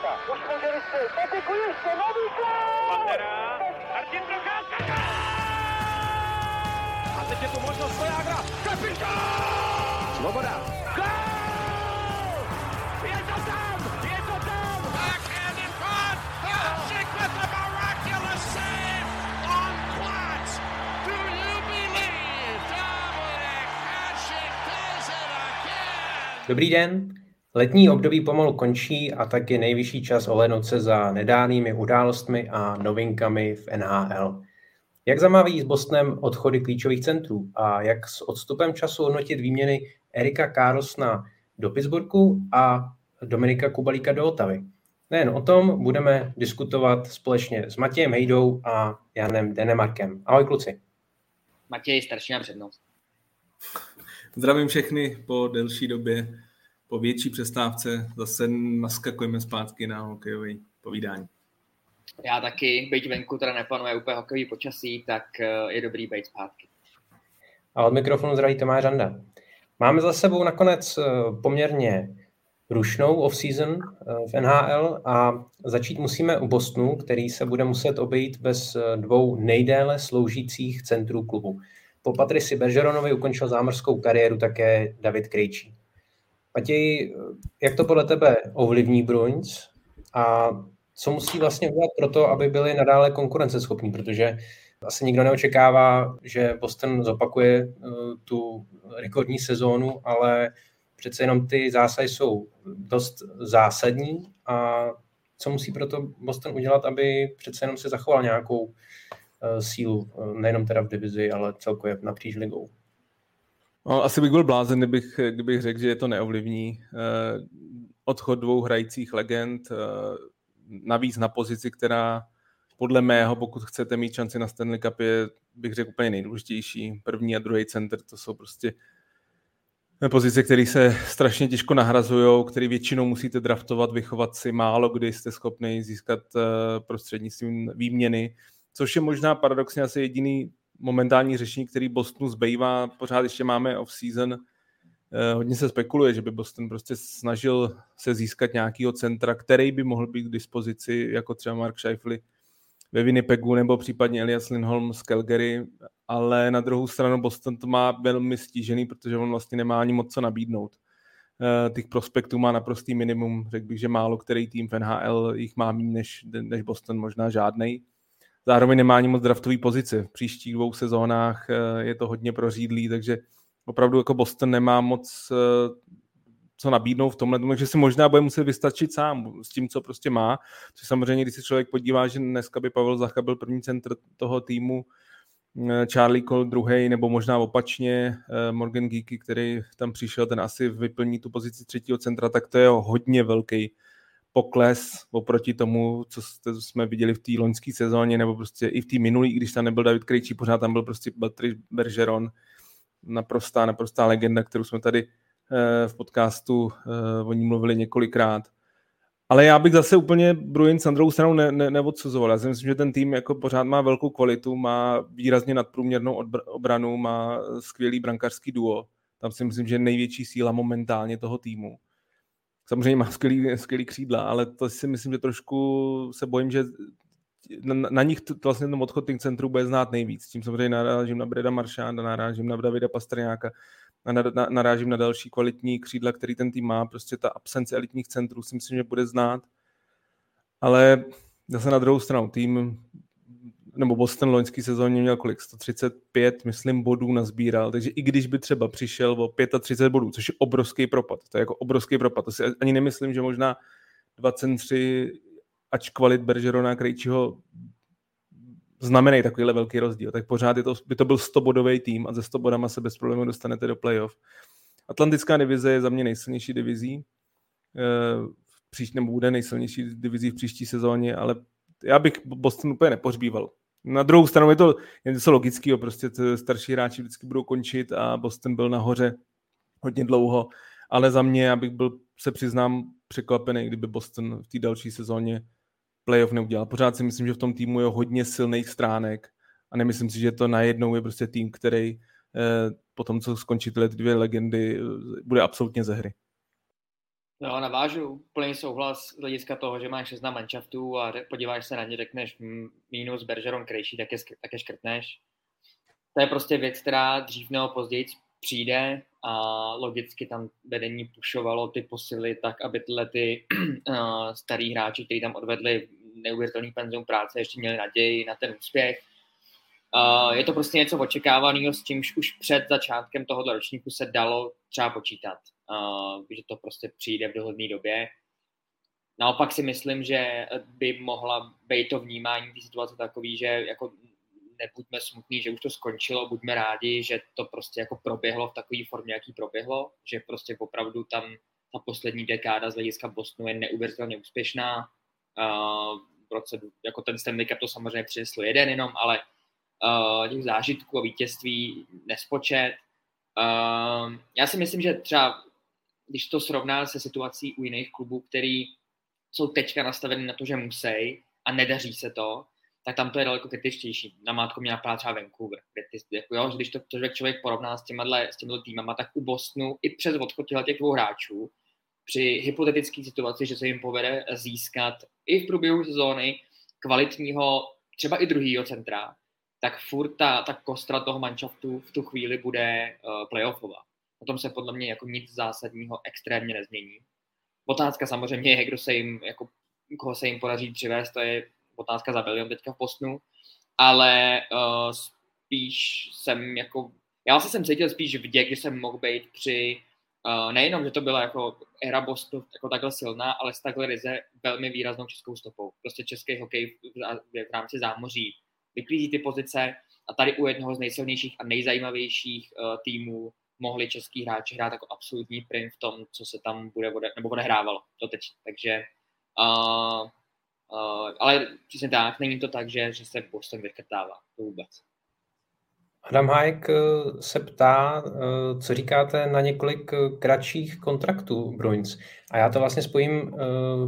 Procházka. Už může vystřelit. Patiku ještě nový gol! Pantera. Martin Procházka. A teď je tu možnost Svojágra. Kapitán! Svoboda. Gol! Je to tam! Je to tam! Backhand in front. Hasek with the miraculous save on Platz. Do you believe Dominic Hasek does it again? Dobrý den. Letní období pomalu končí a tak je nejvyšší čas ohlednout se za nedávnými událostmi a novinkami v NHL. Jak zamávají s Bostonem odchody klíčových centrů a jak s odstupem času hodnotit výměny Erika Karlsna do Pittsburghu a Dominika Kubalíka do Otavy. Nejen o tom budeme diskutovat společně s Matějem Hejdou a Janem Denemarkem. Ahoj kluci. Matěj, starší na přednost. Zdravím všechny po delší době, po větší přestávce. Zase naskakujeme zpátky na hokejové povídání. Já taky, byť venku teda nepanuje úplně hokejový počasí, tak eh, je dobrý být zpátky. A od mikrofonu zdraví Tomáš Randa. Máme za sebou nakonec eh, poměrně rušnou off-season eh, v NHL a začít musíme u Bostonu, který se bude muset obejít bez dvou nejdéle sloužících centrů klubu. Po Patrisi Bergeronovi ukončil zámořskou kariéru také David Krejčí. Matěj, jak to podle tebe ovlivní Bruins a co musí vlastně udělat pro to, aby byli nadále konkurenceschopní, protože asi nikdo neočekává, že Boston zopakuje uh, tu rekordní sezónu, ale přece jenom ty zásahy jsou dost zásadní a co musí proto Boston udělat, aby přece jenom se zachoval nějakou uh, sílu, uh, nejenom teda v divizi, ale celkově napříč ligou. No, asi bych byl blázen, kdybych, kdybych řekl, že je to neovlivní. Odchod dvou hrajících legend, navíc na pozici, která podle mého, pokud chcete mít šanci na Stanley Cup, je, bych řekl, úplně nejdůležitější. První a druhý center, to jsou prostě pozice, které se strašně těžko nahrazují, které většinou musíte draftovat, vychovat si, málo kdy jste schopni získat prostřednictvím výměny, což je možná paradoxně asi jediný momentální řešení, který Bostonu zbývá. Pořád ještě máme off-season, Eh, hodně se spekuluje, že by Boston prostě snažil se získat nějakýho centra, který by mohl být k dispozici, jako třeba Mark Scheifele ve Winnipegu nebo případně Elias Lindholm z Calgary, ale na druhou stranu Boston to má velmi stížený, protože on vlastně nemá ani moc co nabídnout. Eh, těch prospektů má naprostý minimum, řekl bych, že málo který tým v NHL jich má méně než, než Boston, možná žádnej. Zároveň nemá ani moc draftový pozice. V příštích dvou sezónách eh, je to hodně prořídlý, takže opravdu jako Boston nemá moc eh, co nabídnout v tomhle, takže si možná bude muset vystačit sám s tím, co prostě má. Což samozřejmě, když se člověk podívá, že dneska by Pavel Zacha byl první centr toho týmu, eh, Charlie Cole druhý, nebo možná opačně Morgan Geeky, který tam přišel, ten asi vyplní tu pozici třetího centra, tak to je hodně velký pokles oproti tomu, co jsme viděli v té loňské sezóně, nebo prostě i v té minulé, když tam nebyl David Krejčí, pořád tam byl prostě Patrick Bergeron, naprostá, naprostá legenda, kterou jsme tady eh, v podcastu eh, o ní mluvili několikrát. Ale já bych zase úplně Bruins na druhou stranu ne, ne, neodsuzoval. Já si myslím, že ten tým jako pořád má velkou kvalitu, má výrazně nadprůměrnou obranu, má skvělý brankářský duo. Tam si myslím, že největší síla momentálně toho týmu. Samozřejmě má skvělý, skvělý křídla, ale to si myslím, že trošku se bojím, že na, na nich to, vlastně ten odchod těch centrů bude znát nejvíc. Tím samozřejmě narážím na Breda Maršanda, narážím na Davida Pastrňáka, na, na, narážím na další kvalitní křídla, který ten tým má. Prostě ta absence elitních centrů si myslím, že bude znát. Ale zase na druhou stranu tým, nebo Boston loňský sezóně měl kolik? 135, myslím, bodů nazbíral, takže i když by třeba přišel o 35 bodů, což je obrovský propad, to je jako obrovský propad, to si ani nemyslím, že možná 23 ač kvalit Bergerona Krejčího znamenají takovýhle velký rozdíl, tak pořád je to, by to byl 100-bodový tým a ze 100 bodama se bez problémů dostanete do playoff. Atlantická divize je za mě nejsilnější divizí, eh, příští, nebo bude nejsilnější divizí v příští sezóně, ale já bych Boston úplně nepořbíval. Na druhou stranu je to něco logického, prostě starší hráči vždycky budou končit a Boston byl nahoře hodně dlouho, ale za mě, abych byl, se přiznám, překvapený, kdyby Boston v té další sezóně playoff neudělal. Pořád si myslím, že v tom týmu je hodně silných stránek a nemyslím si, že to najednou je prostě tým, který eh, po tom, co skončí tyhle dvě legendy, eh, bude absolutně ze hry. No, navážu. Plný souhlas z hlediska toho, že máš seznam manšaftů a podíváš se na ně, řekneš minus Bergeron Krejší, tak je, tak je škrtneš. To je prostě věc, která dřív nebo později přijde a logicky tam vedení pušovalo ty posily tak, aby tyhle ty uh, starý hráči, kteří tam odvedli neuvěřitelný penzum práce, ještě měli naději na ten úspěch. Uh, je to prostě něco očekávaného, s čímž už před začátkem tohoto ročníku se dalo třeba počítat, že to prostě přijde v dohodné době. Naopak si myslím, že by mohla být to vnímání té situace takový, že jako nebuďme smutní, že už to skončilo, buďme rádi, že to prostě jako proběhlo v takové formě, jaký proběhlo, že prostě opravdu tam ta poslední dekáda z hlediska Bostonu je neuvěřitelně úspěšná. Uh, v roce, jako ten Stanley Cup to samozřejmě přinesl jeden jenom, ale uh, těch zážitků a vítězství nespočet. Uh, já si myslím, že třeba, když to srovná se situací u jiných klubů, který jsou teďka nastaveny na to, že musí a nedaří se to, tak tam to je daleko kritičtější. Na mátko mě napadá třeba Vancouver, kde ty, jako jo, když to, to člověk porovná s těma, s těma týmama, tak u Bostonu i přes odchod těch dvou hráčů, při hypotetické situaci, že se jim povede získat i v průběhu sezóny kvalitního, třeba i druhýho centra, tak furt ta, ta kostra toho manšaftu v tu chvíli bude uh, playoffová. O tom se podle mě jako nic zásadního extrémně nezmění. Otázka samozřejmě je, kdo se jim, jako, koho se jim podaří přivést, to je otázka za bilion teďka v Postnu, ale uh, spíš jsem jako, já se jsem cítil spíš vděk, že jsem mohl být při, uh, nejenom, že to byla jako era Bostonu jako takhle silná, ale s takhle ryze velmi výraznou českou stopou. Prostě český hokej v, v, v rámci zámoří vyklízí ty pozice a tady u jednoho z nejsilnějších a nejzajímavějších uh, týmů mohli český hráči hrát jako absolutní prim v tom, co se tam bude ode, nebo odehrávalo to teď. Takže uh, Uh, ale přesně tak, není to tak, že, že se Boston vykrtává, to vůbec. Adam Hayek eh, se ptá, eh, co říkáte na několik kratších kontraktů Bruins. A já to vlastně spojím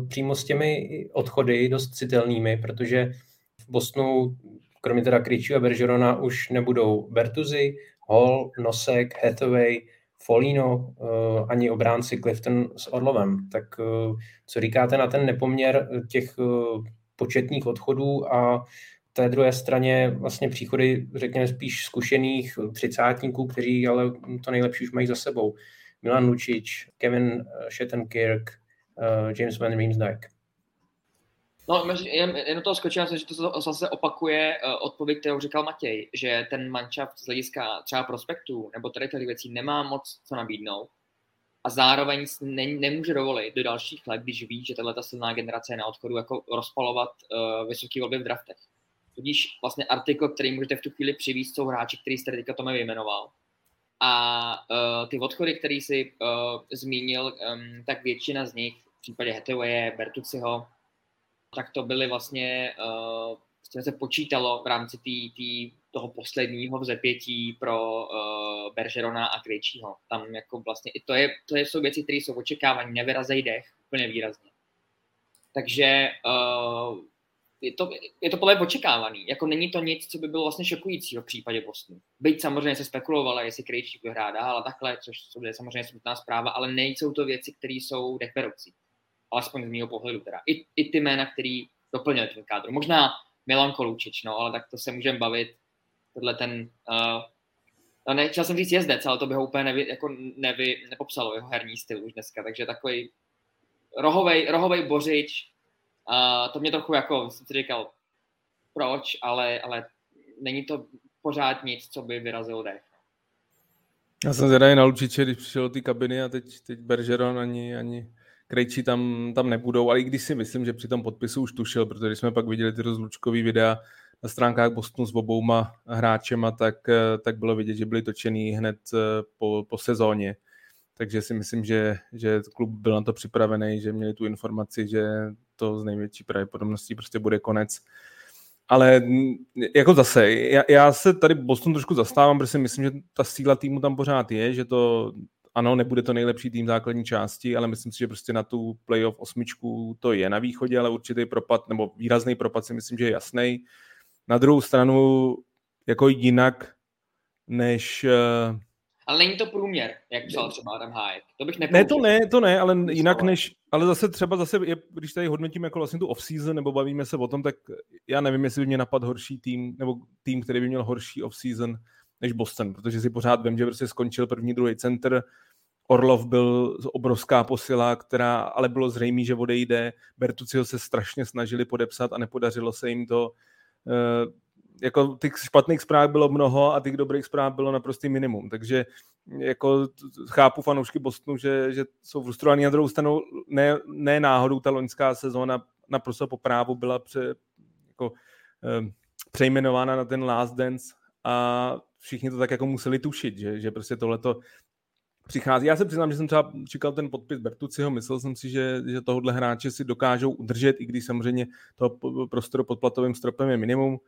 přímo s těmi odchody dost citelnými, protože v Bostonu, kromě teda Krejčího a Bergerona, už nebudou Bertuzi, Hall, Nosek, Hathaway, Folino, eh, ani obránci Clifton s Orlovem. Tak eh, co říkáte na ten nepoměr těch eh, početních odchodů a té druhé straně vlastně příchody, řekněme, spíš zkušených třicátníků, kteří ale to nejlepší už mají za sebou. Milan Lučič, Kevin Shattenkirk, James Van Riemsdyk. No, jen, jen toho skočím, že to zase opakuje uh, odpověď, kterou říkal Matěj, že ten manšaft z hlediska třeba prospektů nebo tady těch věcí nemá moc co nabídnout a zároveň ne, nemůže dovolit do dalších let, když ví, že tato silná generace je na odchodu, jako rozpalovat uh, vysoký volby v draftech. Tudíž vlastně artikl, který můžete v tu chvíli přivízt, jsou hráči, který jste teďka Tome vyjmenoval. A uh, ty odchody, který si uh, zmínil, um, tak většina z nich v případě Hathaway, Bertuciho, tak to byly vlastně, uh, se počítalo v rámci tý, tý, toho posledního vzepětí pro uh, Bergerona a Krejčího. Tam jako vlastně i to, je, to je, jsou věci, které jsou očekávané, nevyrazej dech úplně výrazně. Takže uh, je to, je to podle očekávaný. Jako není to nic, co by bylo vlastně šokující v případě Bostonu. Byť samozřejmě se spekulovalo, jestli Krejčí vyhrá dál a takhle, což je samozřejmě smutná zpráva, ale nejsou to věci, které jsou dechberoucí alespoň z mého pohledu teda. I, i ty jména, který doplnili ten kádr. Možná Milan Kolučič, no, ale tak to se můžeme bavit. Tohle ten, uh, no ne, chtěl jsem říct jezdec, ale to by ho úplně nevy, jako nevy, nepopsalo jeho herní styl už dneska, takže takový rohovej, rohovej bořič, uh, to mě trochu jako, jsem si říkal, proč, ale, ale není to pořád nic, co by vyrazil dech. Já jsem zvědavý na Lučiče, když přišel do té kabiny a teď, teď Bergeron ani, ani Krejčí tam, tam nebudou, ale i když si myslím, že při tom podpisu už tušil, protože jsme pak viděli ty rozlučkové videa na stránkách Bostonu s obouma hráčema, tak, eh, tak bylo vidět, že byly točený hned eh, po, po sezóně. Takže si myslím, že, že klub byl na to připravený, že měli tu informaci, že to z největší pravděpodobností prostě bude konec. Ale jako zase, já, já se tady Boston trošku zastávám, protože si myslím, že ta síla týmu tam pořád je, že to ano, nebude to nejlepší tým základní části, ale myslím si, že prostě na tu playoff osmičku to je na východě, ale určitý propad, nebo výrazný propad si myslím, že je jasný. Na druhou stranu, jako jinak, než... Eh, Ale není to průměr, jak psal třeba Adam Hayek. To bych Ne, to ne, to ne, ale jinak než, ale zase třeba zase, je, když tady hodnotíme jako vlastně tu off-season, nebo bavíme se o tom, tak já nevím, jestli by mě napadl horší tým, nebo tým, který by měl horší off-season než Boston, protože si pořád vím, že prostě skončil první, druhý center, Orlov byl obrovská posila, která ale bylo zřejmé, že odejde. Bertuciho se strašně snažili podepsat a nepodařilo se jim to. E, jako těch špatných zpráv bylo mnoho a těch dobrých zpráv bylo naprostý minimum. Takže jako chápu fanoušky Bostonu, že, že jsou frustrovaní. Na druhou stranu ne, ne náhodou ta loňská sezóna naprosto po právu byla pře, jako, e, přejmenována na ten Last Dance a všichni to tak jako museli tušit, že, že prostě tohleto přichází. Já se přiznám, že jsem třeba čekal ten podpis Bertuciho, myslel jsem si, že, že tohohle hráče si dokážou udržet, i když samozřejmě toho prostoru pod platovým stropem je minimum,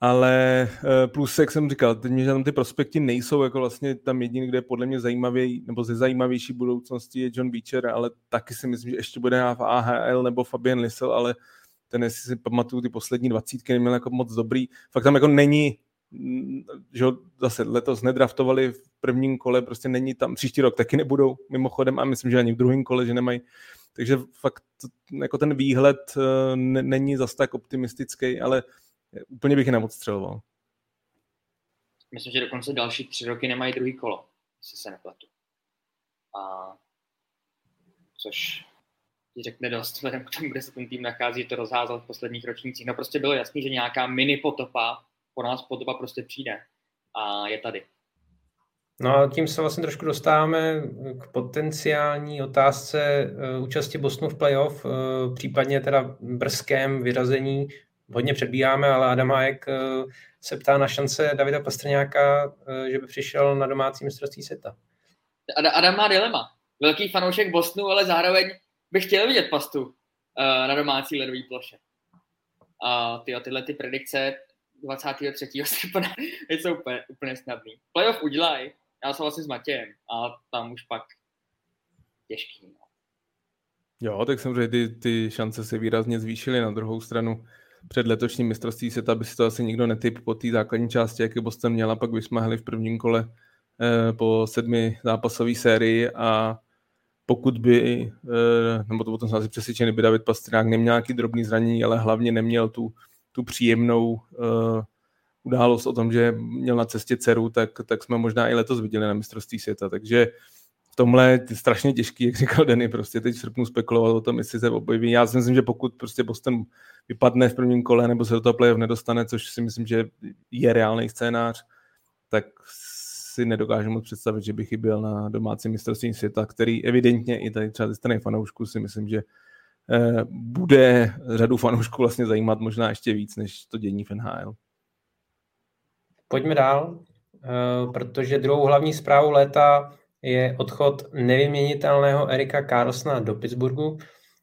ale eh, plus, jak jsem říkal, teď že tam ty prospekty nejsou jako vlastně tam jediný, kde je podle mě zajímavý, nebo ze zajímavější budoucnosti je John Beecher, ale taky si myslím, že ještě bude v AHL nebo Fabian Lissel, ale ten, jestli si pamatuju, ty poslední dvacítky neměl jako moc dobrý. Fakt tam jako není že zase letos nedraftovali v prvním kole, prostě není tam, příští rok taky nebudou mimochodem a myslím, že ani v druhém kole, že nemají. Takže fakt jako ten výhled eh, ne, není zas tak optimistický, ale úplně bych je neodstřeloval. Myslím, že dokonce další tři roky nemají druhý kolo, jestli se nepletu. A což ti řekne dost, vzhledem k tomu, kde se ten tým nachází, to rozházal v posledních ročnících. No prostě bylo jasný, že nějaká mini potopa po nás podoba prostě přijde a je tady. No a tím se vlastně trošku dostáváme k potenciální otázce eh, účasti Bostonu v playoff, eh, případně teda brzkém vyrazení. Hodně předbíháme, ale Adam Hayek eh, se ptá na šance Davida Pastrňáka, že by přišel na domácí mistrovství světa. Adam má dilema. Velký fanoušek Bostonu, ale zároveň bych chtěl vidět pastu na domácí ledové ploše. A tyjo, tyhle ty predikce 23. srpna je to úplně, úplně snadný. Playoff udělají, já jsem vlastně s Matějem a tam už pak těžký. No. Jo, tak samozřejmě ty, ty šance se výrazně zvýšily. Na druhou stranu před letošním mistrovství světa by si to asi nikdo netyp po té základní části, jaký Boston měla, pak vysmáhli v prvním kole eh, po sedmi zápasové sérii a pokud by, eh, nebo to potom jsem asi přesvědčený, by David Pastrňák neměl nějaký drobný zranění, ale hlavně neměl tu tu příjemnou uh, událost o tom, že měl na cestě dceru, tak, tak jsme možná i letos viděli na mistrovství světa. Takže v tomhle je strašně těžký, jak říkal Denny, prostě teď v srpnu spekulovat o tom, jestli se objeví. Já si myslím, že pokud prostě Boston vypadne v prvním kole nebo se do toho playoff nedostane, což si myslím, že je reálný scénář, tak si nedokážu moc představit, že by chyběl na domácím mistrovství světa, který evidentně i tady třeba ze strany fanoušků si myslím, že bude řadu fanoušků vlastně zajímat možná ještě víc, než to dění v NHL. Pojďme dál, eh, protože druhou hlavní zprávou léta je odchod nevyměnitelného Erika Carlsona do Pittsburghu.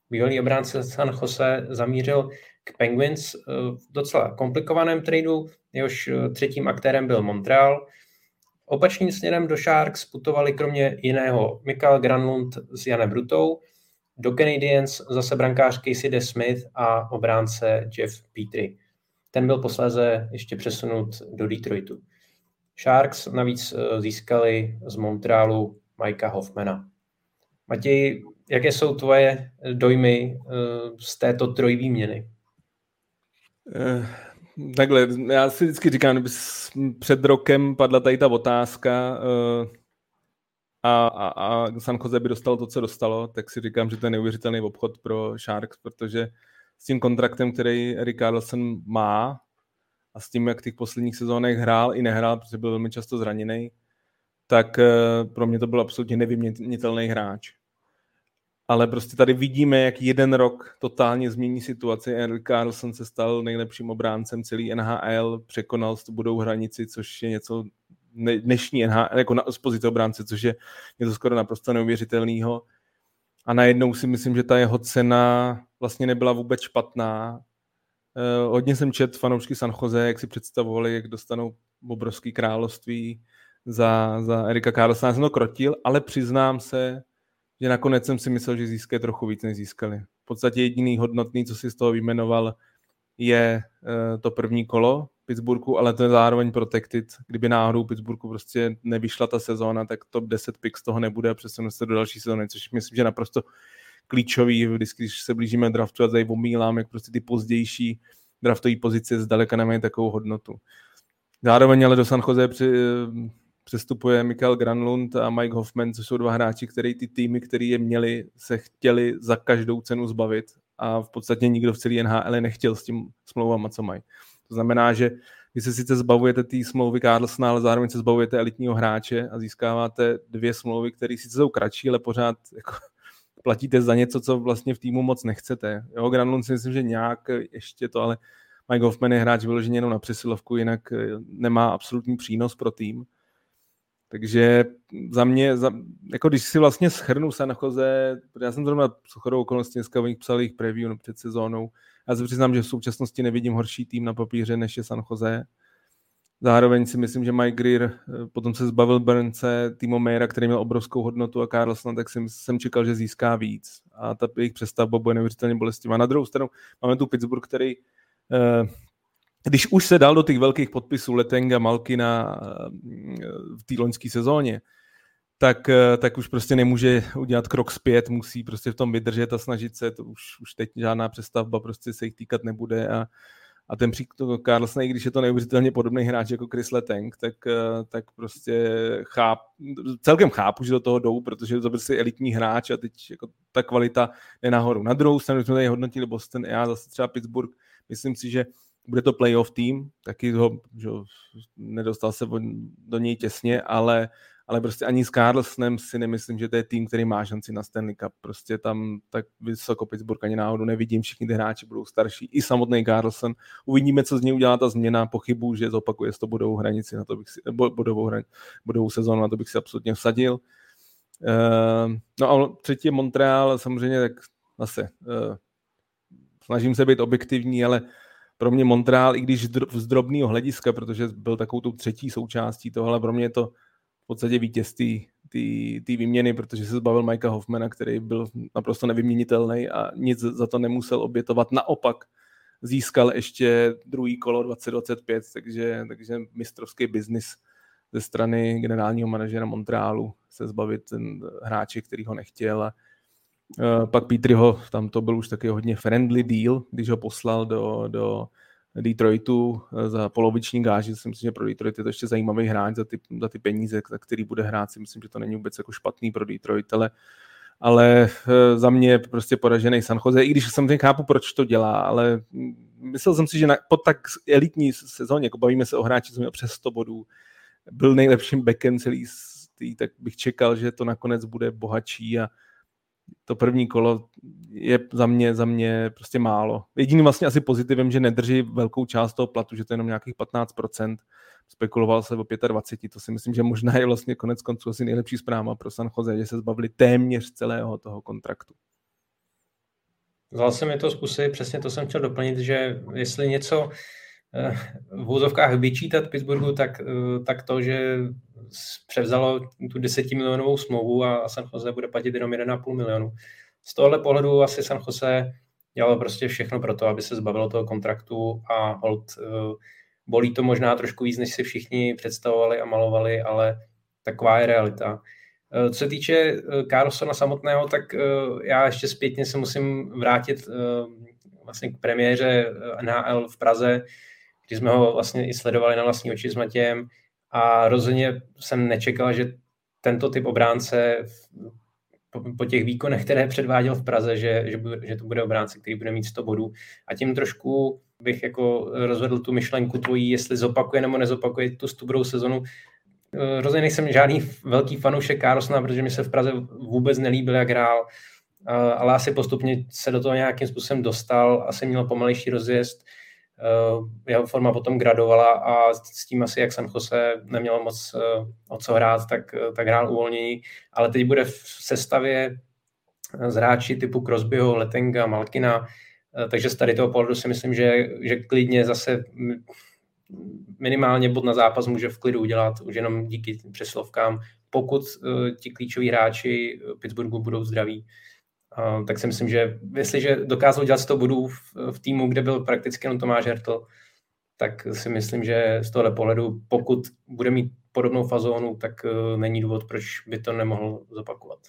Bývalý obránce San Jose zamířil k Penguins eh, v docela komplikovaném tradu, jehož třetím aktérem byl Montreal. Opačným směrem do Sharks putovali kromě jiného Mikael Granlund s Janem Brutou, do Canadiens zase brankář Casey De Smith a obránce Jeff Petrie. Ten byl posléze ještě přesunut do Detroitu. Sharks navíc eh, získali z Montrealu Mikea Hoffmana. Matěj, jaké jsou tvoje dojmy eh, z této trojvýměny? Eh, takhle, já si vždycky říkám, kdyby před rokem padla tady ta otázka, a, a, a San Jose by dostal to, co dostalo, tak si říkám, že to je neuvěřitelný obchod pro Sharks, protože s tím kontraktem, který Eric Carlson má a s tím, jak těch posledních sezónech hrál i nehrál, protože byl velmi často zraněný, tak eh, pro mě to byl absolutně nevyměnitelný hráč. Ale prostě tady vidíme, jak jeden rok totálně změní situaci. Eric Carlson se stal nejlepším obráncem celý NHL, překonal tu budou hranici, což je něco dnešní NHL, jako na, z pozice obránce, což je něco skoro naprosto neuvěřitelného. A najednou si myslím, že ta jeho cena vlastně nebyla vůbec špatná. Eh, hodně jsem čet fanoušky San Jose, jak si představovali, jak dostanou obrovský království za, za Erika Carlsona. Já jsem to krotil, ale přiznám se, že nakonec jsem si myslel, že získají trochu víc, než získali. V podstatě jediný hodnotný, co si z toho vyjmenoval, je uh, to první kolo, Pittsburghu, ale to je zároveň protected. Kdyby náhodou Pittsburghu prostě nevyšla ta sezóna, tak top 10 pick z toho nebude a přesunu se do další sezóny, což myslím, že naprosto klíčový, vždycky, když se blížíme draftu a tady omílám, jak prostě ty pozdější draftové pozice zdaleka nemají takovou hodnotu. Zároveň ale do San Jose při, přestupuje Michael Granlund a Mike Hoffman, což jsou dva hráči, který ty týmy, které je měli, se chtěli za každou cenu zbavit a v podstatě nikdo v celé NHL nechtěl s tím smlouvama, co mají. To znamená, že vy se sice zbavujete té smlouvy Carlsona, ale zároveň se zbavujete elitního hráče a získáváte dvě smlouvy, které sice jsou kratší, ale pořád jako platíte za něco, co vlastně v týmu moc nechcete. Jo, Granlund si myslím, že nějak ještě to, ale Mike Hoffman je hráč vyloženě jenom na přesilovku, jinak eh, nemá absolutní přínos pro tým. Takže za mě, za, jako když si vlastně schrnu San Jose, já jsem zrovna s chodou okolností dneska o nich psal jejich preview před sezónou, já se přiznám, že v současnosti nevidím horší tým na papíře, než je San Jose. Zároveň si myslím, že Mike Greer eh, potom se zbavil Burnce, Timo Meira, který měl obrovskou hodnotu a Carlson, tak jsem, jsem čekal, že získá víc. A ta jejich přestavba bude neuvěřitelně bolestivá. Na druhou stranu máme tu Pittsburgh, který eh, když už se dal do těch velkých podpisů Letenga, Malkina eh, v té loňské sezóně, tak, tak už prostě nemůže udělat krok zpět, musí prostě v tom vydržet a snažit se, to už, už teď žádná přestavba prostě se jich týkat nebude a, a ten příklad Carlson, i když je to neuvěřitelně podobný hráč jako Chris Letang, tak, eh, tak prostě cháp, celkem chápu, že do toho jdou, protože to prostě elitní hráč a teď jako ta kvalita je nahoru. Na druhou stranu jsme tady hodnotili Boston, já zase třeba Pittsburgh, myslím si, že bude to playoff tým, taky ho že nedostal se do něj těsně, ale ale prostě ani s Carlsonem si nemyslím, že to je tým, který má šanci na Stanley Cup. Prostě tam tak vysoko Pittsburgh ani náhodou nevidím, všichni ty hráči budou starší, i samotný Carlson. Uvidíme, co z něj udělá ta změna, pochybu, že zopakuje s to budou hranici, na to bych si, budovou, hran, budovou sezónu, na to bych si absolutně vsadil. Uh, no a třetí je Montreal, samozřejmě tak zase uh, snažím se být objektivní, ale pro mě Montreal, i když z drobného hlediska, protože byl takovou tou třetí součástí toho, ale pro mě je to podstatě vítěz té výměny, protože se zbavil Mikea Hoffmana, který byl naprosto nevyměnitelný a nic za to nemusel obětovat. Naopak získal ještě druhý kolo 2025, takže, takže mistrovský biznis ze strany generálního manažera Montrealu se zbavit ten hráče, který ho nechtěl. A, uh, pak Petryho, tam to byl už taky hodně friendly deal, když ho poslal do, do Detroitu eh, za poloviční gáži. Si myslím, že pro Detroit je to ještě zajímavý hráč za ty, za ty peníze, za který bude hrát. Si myslím, že to není vůbec jako špatný pro Detroit, ale, ale eh, za mě prostě poražený San Jose, i když jsem ten chápu, proč to dělá, ale myslel jsem si, že na, po tak elitní sezóně, jako bavíme se o hráči, jsem měl přes 100 bodů, byl nejlepším backem celý, tak bych čekal, že to nakonec bude bohatší a to první kolo je za mě, za mě prostě málo. Jediným vlastně asi pozitivem, že nedrží velkou část toho platu, že to je jenom nějakých 15%. Spekuloval se o 25, to si myslím, že možná je vlastně konec konců asi nejlepší zpráva pro San Jose, že se zbavili téměř celého toho kontraktu. Vzal jsem mi to zkusit, přesně to jsem chtěl doplnit, že jestli něco v úzovkách vyčítat Pittsburghu, tak, eh, tak to, že převzalo tu 10 milionovou smlouvu a San Jose bude platit jenom 1,5 milionu. Z tohohle pohledu asi San Jose dělalo prostě všechno pro to, aby se zbavilo toho kontraktu a hold uh, bolí to možná trošku víc, než si všichni představovali a malovali, ale taková je realita. Co se týče Carlsona samotného, tak já ještě zpětně se musím vrátit vlastně k premiéře NHL v Praze, kdy jsme ho vlastně i sledovali na vlastní oči s Matějem a rozhodně jsem nečekal, že tento typ obránce po, po těch výkonech, které předváděl v Praze, že, že, že to bude obránce, který bude mít 100 bodů. A tím trošku bych jako rozvedl tu myšlenku tvojí, jestli zopakuje nebo nezopakuje tu stubrou sezonu. Rozhodně nejsem žádný velký fanoušek Carlsona, protože mi se v Praze vůbec nelíbil, jak hrál, ale asi postupně se do toho nějakým způsobem dostal, asi měl pomalejší rozjezd Eh, jeho forma potom gradovala a s tím asi, jak San Jose neměl moc eh, o co hrát, tak, eh, tak hrál uvolnění, ale teď bude v sestavě z hráči typu Crosbyho, Letenga, Malkina, takže z tady toho pohledu si myslím, že, že klidně zase minimálně bod na zápas může v klidu udělat, už jenom díky přeslovkám, pokud ti klíčoví hráči Pittsburghu budou zdraví tak si myslím, že jestliže dokázal dělat 100 bodů v, v týmu, kde byl prakticky jenom Tomáš Hertl, tak si myslím, že z tohle pohledu, pokud bude mít podobnou fazónu, tak uh, není důvod, proč by to nemohl zopakovat.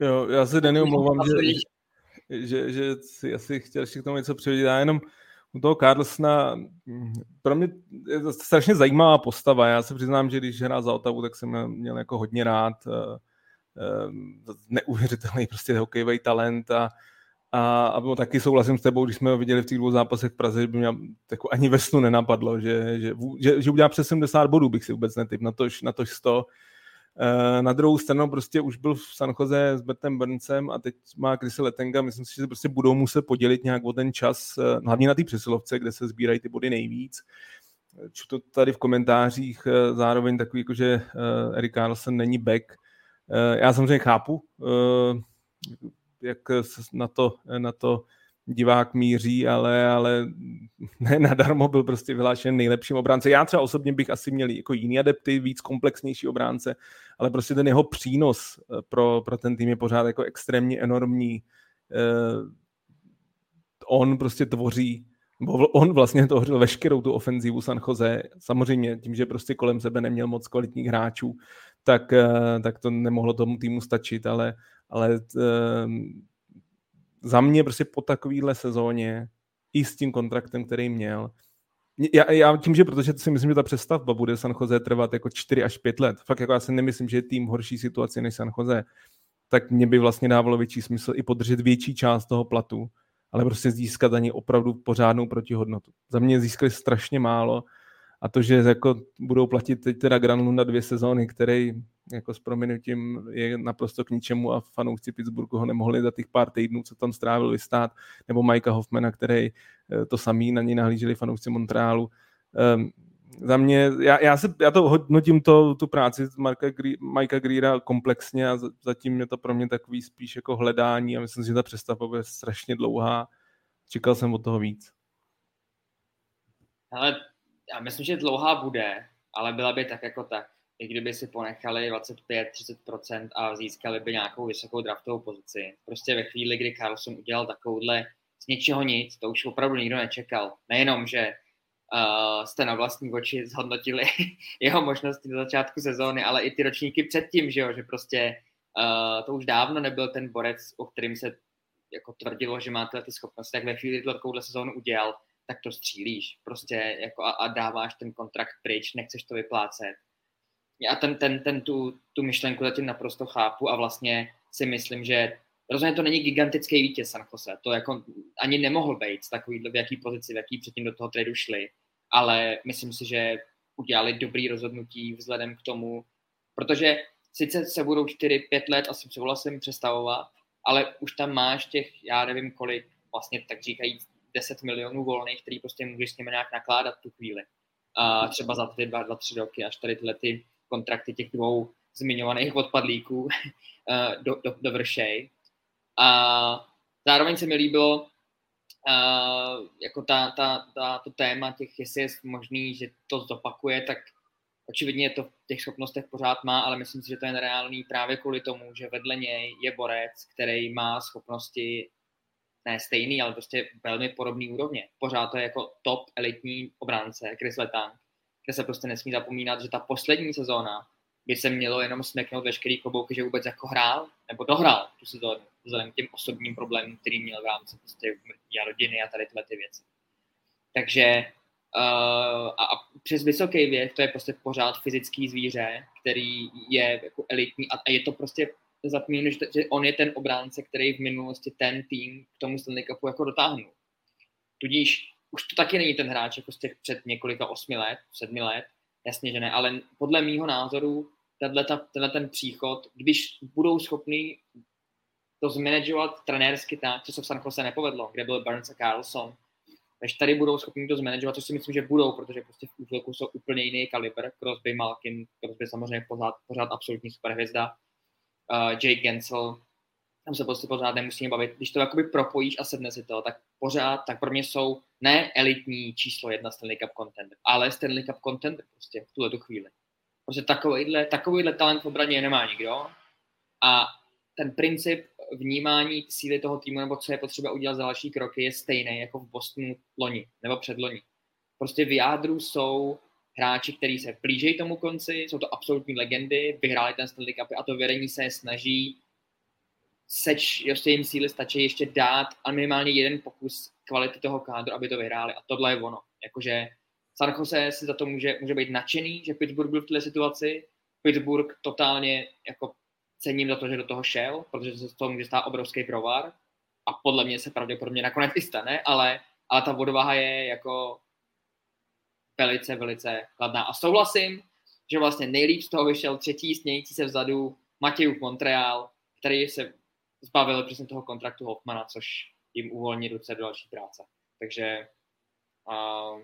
Jo, já se Denny omlouvám, že, že, že si asi chtěl ještě k tomu něco přivědět. Já jenom u toho Carlsona, mm, pro mě je to strašně zajímavá postava. Já se přiznám, že když hrál za Otavu, tak jsem měl jako hodně rád. Uh, neuvěřitelný prostě hokejový talent a, a, a taky souhlasím s tebou, když jsme ho viděli v těch dvou zápasech v Praze, že by mě jako ani ve snu nenapadlo, že, že, že, že udělá přes 70 bodů, bych si vůbec netyp, na tož, na tož 100. Uh, na druhou stranu prostě už byl v San Jose s Bertem Burnsem a teď má Chrisy Letenga, myslím si, že se prostě budou muset podělit nějak o ten čas, uh, hlavně na té přesilovce, kde se sbírají ty body nejvíc. Čtu to tady v komentářích uh, zároveň takový, jako že Erik Carlson není back, Eh, já samozřejmě chápu, eh, jak na to, na to divák míří, ale, ale ne nadarmo byl prostě vyhlášen nejlepším obránce. Já třeba osobně bych asi měl jako jiný adepty, víc komplexnější obránce, ale prostě ten jeho přínos eh, pro, pro ten tým je pořád jako extrémně enormní. On prostě tvoří on vlastně tvořil veškerou tu ofenzívu San Jose. Samozřejmě tím, že prostě kolem sebe neměl moc kvalitních hráčů, tak, eh, tak to nemohlo tomu týmu stačit, ale, ale ehm, za mě prostě po takovéhle sezóně i s tím kontraktem, který měl, já, já tím, že protože si myslím, že ta přestavba bude San Jose trvat jako 4 až 5 let, fakt jako já si nemyslím, že je tým horší situaci než San Jose, tak mě by vlastně dávalo větší smysl i podržet větší část toho platu, ale prostě získat ani opravdu pořádnou protihodnotu. Za mě získali strašně málo a to, že jako budou platit teď teda na dvě sezóny, který jako s prominutím je naprosto k ničemu a fanoušci Pittsburghu ho nemohli za těch pár týdnů, co tam strávil vystát, nebo Mikea Hoffmana, který eh, to samý na něj nahlíželi fanoušci Montrealu. Um, za mě, já, já, se, já to hodnotím to, tu práci Marka, Mikea Greera komplexně a zatím je to pro mě takový spíš jako hledání a myslím si, že ta přestavba bude strašně dlouhá. Čekal jsem od toho víc. Ale já myslím, že dlouhá bude, ale byla by tak jako tak. I kdyby si ponechali 25-30% a získali by nějakou vysokou draftovou pozici. Prostě ve chvíli, kdy Carlson udělal takovouhle z ničeho nic, to už opravdu nikdo nečekal. Nejenom, že uh, jste na vlastní oči zhodnotili jeho možnosti na začátku sezóny, ale i ty ročníky předtím, že jo, že prostě uh, to už dávno nebyl ten borec, o kterým se jako tvrdilo, že má tyhle ty schopnosti, tak ve chvíli, kdy takovouhle sezónu udělal, tak to střílíš prostě jako a, a dáváš ten kontrakt pryč, nechceš to vyplácet. Já ten, ten, ten tu, tu myšlenku zatím naprosto chápu a vlastně si myslím, že rozhodně to není gigantický vítěz San Jose, to jako ani nemohl být takový, v jaký pozici, v jaký předtím do toho tradu šli, ale myslím si, že udělali dobrý rozhodnutí vzhledem k tomu, protože sice se budou 4-5 let asi souhlasím přestavovat, ale už tam máš těch, já nevím kolik, vlastně tak říkají 10 milionů volných, který prostě můžeš s nimi nějak nakládat tu chvíli. A třeba za ty dva, dva, tři roky, až tady tyhle ty kontrakty těch dvou zmiňovaných odpadlíků do, do, dovršej. A zároveň se mi líbilo jako ta, ta, ta, to téma těch, jestli je možný, že to zopakuje, tak očividně to v těch schopnostech pořád má, ale myslím si, že to je nereálný právě kvůli tomu, že vedle něj je borec, který má schopnosti ne stejný, ale prostě velmi podobný úrovně. Pořád to je jako top elitní obránce Chris Letang, kde se prostě nesmí zapomínat, že ta poslední sezóna by se mělo jenom smeknout veškerý klobouky, že vůbec jako hrál, nebo dohrál tu sezónu, vzhledem k těm osobním problémům, který měl v rámci prostě a rodiny a tady tyhle ty věci. Takže uh, a, a přes vysoký věk to je prostě pořád fyzický zvíře, který je jako elitní a, a je to prostě zapomínám, že, že on je ten obránce, který v minulosti ten tým k tomu Stanley Cupu jako dotáhnul. Tudíž už to taky není ten hráč jako z těch před několika osmi let, sedmi let, jasně, že ne, ale podle mýho názoru tenhle, tenhle ten příchod, když budou schopni to zmanagovat trenérsky tak, co se v San Jose nepovedlo, kde byl Burns a Carlson, než tady budou schopni to zmanagovat, což si myslím, že budou, protože prostě v útoku jsou úplně jiný kalibr, Crosby, Malkin, Crosby samozřejmě pořád, pořád absolutní superhvězda, uh, Jake Gensel, tam se prostě pořád nemusíme bavit. Když to jakoby propojíš a sedne si to, tak pořád, tak pro mě jsou ne elitní číslo jedna Stanley Cup contender, ale Stanley Cup contender prostě v tuhle tu chvíli. Prostě takovýhle, takovýhle talent v obraně nemá nikdo a ten princip vnímání síly toho týmu nebo co je potřeba udělat za další kroky je stejný jako v Bostonu loni nebo předloni. prostě v jádru jsou hráči, kteří se blížejí tomu konci, jsou to absolutní legendy, vyhráli ten Stanley Cup a to vedení se snaží seč, ještě jim síly stačí ještě dát a minimálně jeden pokus kvality toho kádru, aby to vyhráli. A tohle je ono. Jakože San Jose si za to může, může být nadšený, že Pittsburgh byl v této situaci. Pittsburgh totálně jako cením za to, že do toho šel, protože se z toho může stát obrovský provar a podle mě se pravděpodobně nakonec i stane, ale, ale ta vodováha je jako velice, velice kladná. A souhlasím, že vlastně nejlíp z toho vyšel třetí snějící se vzadu Matějův Montreal, který se zbavil přesně toho kontraktu Hoffmana, což jim uvolní ruce do další práce. Takže uh,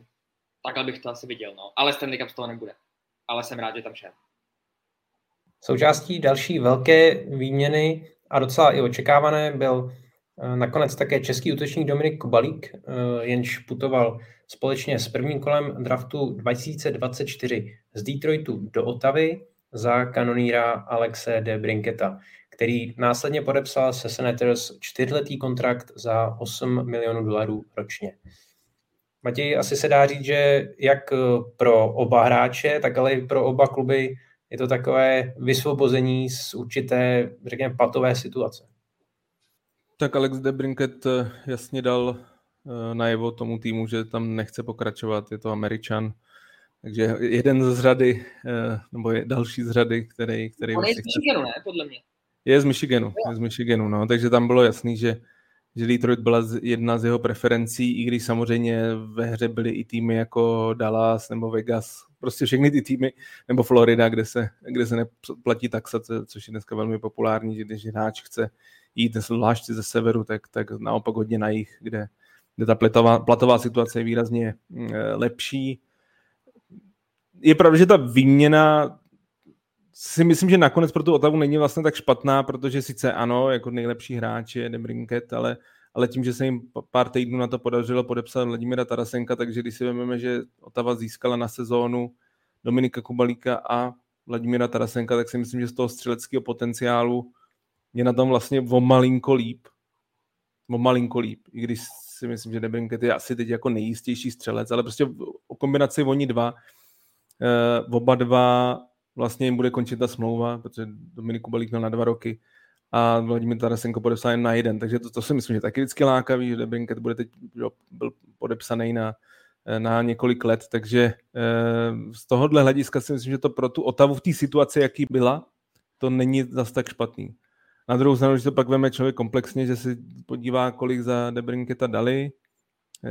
takhle bych to asi viděl. No. Ale Stanley Cup z toho nebude. Ale jsem rád, že tam šel. Součástí další velké výměny a docela i očekávané byl eh, nakonec také český útočník Dominik Kubalík, eh, jenž putoval společně s prvním kolem draftu 2024 z Detroitu do Otavy za kanoníra Alexe de Brinketa, který následně podepsal se Senators čtyřletý kontrakt za 8 milionů dolarů ročně. Matěj, asi se dá říct, že jak pro oba hráče, tak ale i pro oba kluby je to takové vysvobození z určité, řekněme, patové situace. Tak Alex de Brinket eh, jasně dal eh, najevo tomu týmu, že tam nechce pokračovat, je to Američan. Takže jeden z řady, eh, nebo je další z řady, který... který On je z Michiganu, ne? Podle mě. Je z Michiganu, je z Michiganu, no. Takže tam bylo jasný, že že Detroit byla jedna z jeho preferencí, i když samozřejmě ve hře byly i týmy jako Dallas nebo Vegas, prostě všechny ty týmy, nebo Florida, kde se, kde se neplatí taxace, což je dneska velmi populární, že když hráč chce jít zvlášť ze severu, tak, tak naopak hodně na jich, kde, kde ta platová, platová situace je výrazně mm, lepší. Je pravda, že ta výměna si myslím, že nakonec pro tu Otavu není vlastně tak špatná, protože sice ano, jako nejlepší hráč je Debrinket, ale, ale tím, že se jim pár týdnů na to podařilo podepsat Vladimíra Tarasenka, takže když si vezmeme, že Otava získala na sezónu Dominika Kubalíka a Vladimíra Tarasenka, tak si myslím, že z toho střeleckého potenciálu je na tom vlastně o malinko líp. O malinko líp. I když si myslím, že Debrinket je asi teď jako nejistější střelec, ale prostě o kombinaci oni dva, eh, oba dva vlastně jim bude končit ta smlouva, protože Dominik Kubalík měl na dva roky a Vladimír Tarasenko podepsal jen na jeden, takže to, to si myslím, že taky vždycky lákavý, že Debrinket bude teď, byl podepsaný na, na několik let, takže e, z tohohle hlediska si myslím, že to pro tu Otavu v té situaci, jaký byla, to není zase tak špatný. Na druhou stranu, když to pak veme člověk komplexně, že si podívá, kolik za Debrinketa dali,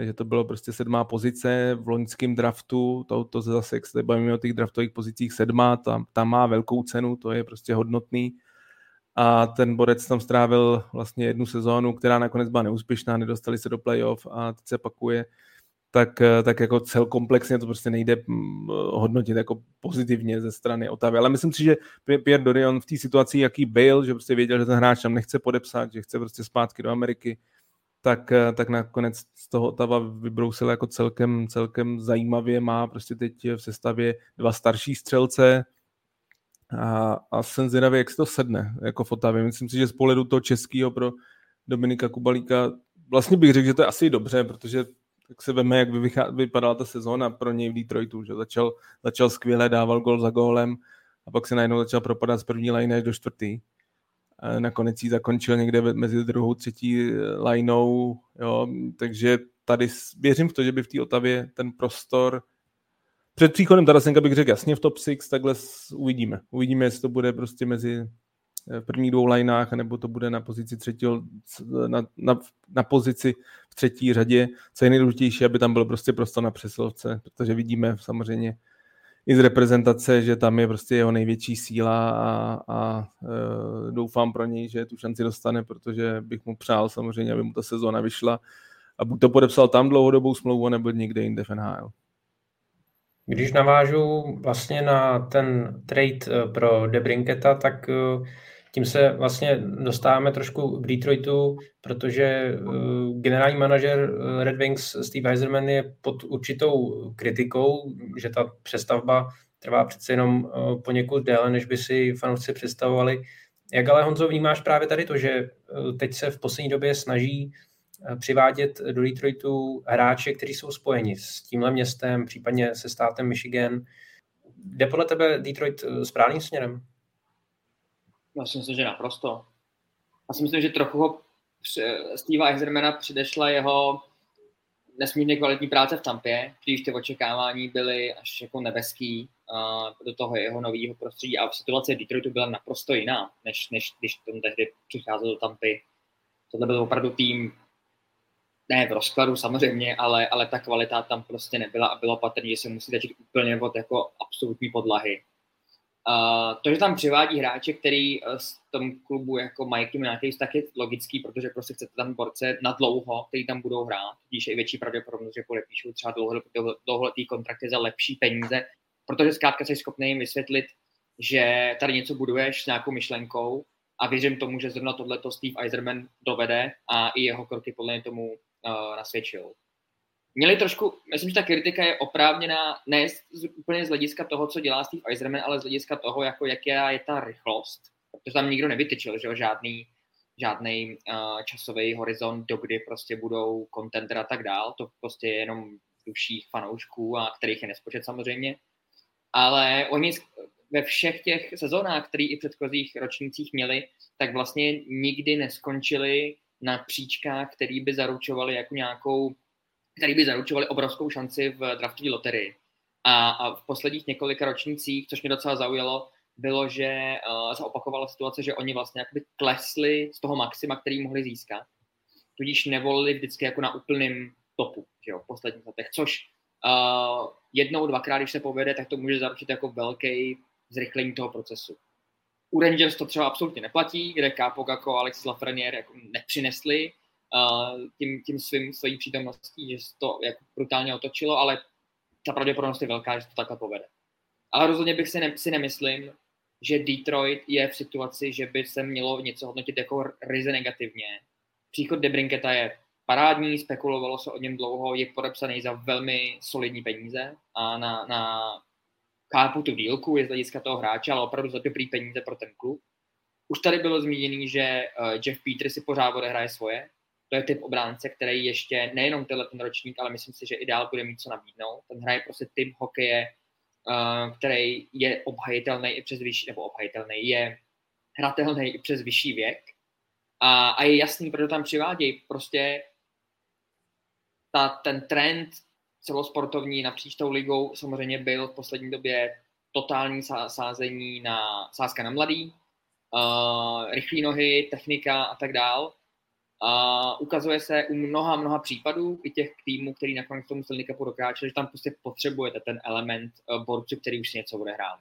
že to bylo prostě sedmá pozice v loňském draftu, to, to zase, jak se bavíme o těch draftových pozicích, sedmá, tam, tam má velkou cenu, to je prostě hodnotný. A ten borec tam strávil vlastně jednu sezónu, která nakonec byla neúspěšná, nedostali se do playoff a teď se pakuje, tak, tak jako cel komplexně to prostě nejde mm, hodnotit jako pozitivně ze strany Otavy. Ale myslím si, že Pierre Dorion v té situaci, jaký byl, že prostě věděl, že ten hráč tam nechce podepsat, že chce prostě zpátky do Ameriky, tak, eh, tak nakonec z toho Otava vybrousil jako celkem, celkem zajímavě. Má prostě teď v sestavě dva starší střelce a, a jsem zvědavý, jak se to sedne jako v Otavě. Myslím si, že z pohledu toho českého pro Dominika Kubalíka vlastně bych řekl, že to je asi dobře, protože tak se veme, jak vypadala ta sezóna pro něj v Detroitu, že začal, začal skvěle, dával gol za gólem a pak se najednou začal propadat z první line až do čtvrtý nakonec ji zakončil někde mezi druhou, třetí lineou, jo, takže tady věřím v to, že by v té Otavě ten prostor před příchodem Tarasenka bych řekl jasně v top 6, takhle uvidíme. Uvidíme, jestli to bude prostě mezi eh, v prvních dvou lineách, nebo to bude na pozici třetího, na, na, na pozici v třetí řadě. Co je nejdůležitější, aby tam byl prostě prostor na přesilovce, protože vidíme samozřejmě i z reprezentace, že tam je prostě jeho největší síla a, a e, doufám pro něj, že tu šanci dostane, protože bych mu přál samozřejmě, aby mu ta sezóna vyšla a buď to podepsal tam dlouhodobou smlouvu, nebo někde jinde v NHL. Když navážu vlastně na ten trade e, pro Debrinketa, tak e, tím se vlastně dostáváme trošku k Detroitu, protože uh, generální manažer uh, Red Wings Steve Eiserman je pod určitou kritikou, že ta přestavba trvá přece jenom uh, poněkud déle, než by si fanoušci představovali. Jak ale Honzo vnímáš právě tady to, že teď se v poslední době snaží přivádět do Detroitu hráče, kteří jsou spojeni s tímhle městem, případně se státem Michigan. Jde podle tebe Detroit správným směrem? Já si myslím, že naprosto. Já si myslím, že trochu ho Steve Eisermana předešla jeho nesmírně kvalitní práce v Tampě, když ty očekávání byly až jako nebeský do toho jeho nového prostředí a v situaci Detroitu byla naprosto jiná, než, než když tom tehdy přicházel do Tampy. Tohle byl opravdu tým, ne v rozkladu samozřejmě, ale, ale ta kvalita tam prostě nebyla a bylo patrné, že se musí začít úplně od jako absolutní podlahy. Uh, to, že tam přivádí hráče, který uh, v tom klubu jako mají k nějaký vztah, je logický, protože prostě chcete tam borce na dlouho, který tam budou hrát, když je větší pravděpodobnost, že podepíšou třeba dlouholetý kontrakty za lepší peníze, protože zkrátka jsi schopný jim vysvětlit, že tady něco buduješ s nějakou myšlenkou. A věřím tomu, že zrovna tohleto Steve Eiserman dovede a i jeho kroky podle mě tomu uh, nasvědčují měli trošku, myslím, že ta kritika je oprávněná ne z, úplně z hlediska toho, co dělá Steve Eiserman, ale z hlediska toho, jako jaká je ta rychlost, protože tam nikdo nevytyčil, že jo, žádný, žádný uh, časový horizont, do kdy prostě budou contender a tak dál, to prostě je jenom duších fanoušků, a kterých je nespočet samozřejmě, ale oni ve všech těch sezónách, které i v předchozích ročnících měli, tak vlastně nikdy neskončili na příčkách, který by zaručovali jako nějakou který by zaručovali obrovskou šanci v draftové loterii. A, a v posledních několika ročnících, což mě docela zaujalo, bylo, že uh, se opakovala situace, že oni vlastně jakoby klesli z toho maxima, který mohli získat. Tudíž nevolili vždycky jako na úplném topu, že jo, v posledních letech, což uh, jednou, dvakrát, když se povede, tak to může zaručit jako velký zrychlení toho procesu. U Rangers to třeba absolutně neplatí, kde Kápok jako Alex Lafreniere jako nepřinesli tím, tím svým, svojí přítomností, že se to jako brutálně otočilo, ale ta pravděpodobnost je velká, že to takhle povede. Ale rozhodně bych si, ne, si nemyslím, že Detroit je v situaci, že by se mělo něco hodnotit jako ryze negativně. Příchod Debrinketa je parádní, spekulovalo se o něm dlouho, je podepsaný za velmi solidní peníze a na, na kápu tu dílku je z hlediska toho hráče, ale opravdu za dobrý peníze pro ten klub. Už tady bylo zmíněný, že uh, Jeff Peters si pořád odehraje svoje, to je typ obránce, který ještě nejenom tenhle ten ročník, ale myslím si, že i dál bude mít co nabídnout. Ten hraje prostě typ hokeje, uh, který je obhajitelný i přes vyšší, nebo obhajitelný, je hratelný i přes vyšší věk. A, a je jasný, proč tam přivádějí. Prostě ta, ten trend celosportovní napříč tou ligou samozřejmě byl v poslední době totální sázení na sázka na mladý, uh, rychlé nohy, technika a tak dál. A ukazuje se u mnoha, mnoha případů i těch týmů, který nakonec tomu Stanley Cupu dokráčeli, že tam prostě potřebujete ten element uh, borců, který už si něco odehrál.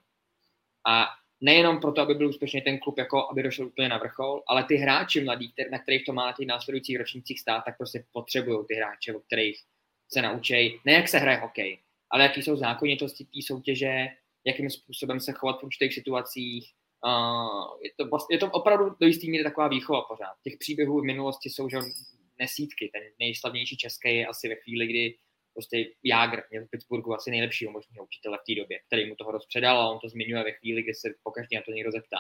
A nejenom proto, aby byl úspěšný ten klub, jako aby došel úplně na vrchol, ale ty hráči mladí, na kterých to má těch následujících ročnících stát, tak prostě potřebují ty hráče, o kterých se naučí, ne jak se hraje hokej, ale jaký jsou zákonitosti té soutěže, jakým způsobem se chovat v určitých situacích, je, to, je to opravdu do jistý míry taková výchova pořád. Těch příběhů v minulosti jsou že nesítky. Ten nejslavnější český je asi ve chvíli, kdy prostě Jágr měl v Pittsburghu asi nejlepšího možného učitele v té době, který mu toho rozpředal a on to zmiňuje ve chvíli, kdy se pokaždé na to někdo zeptá.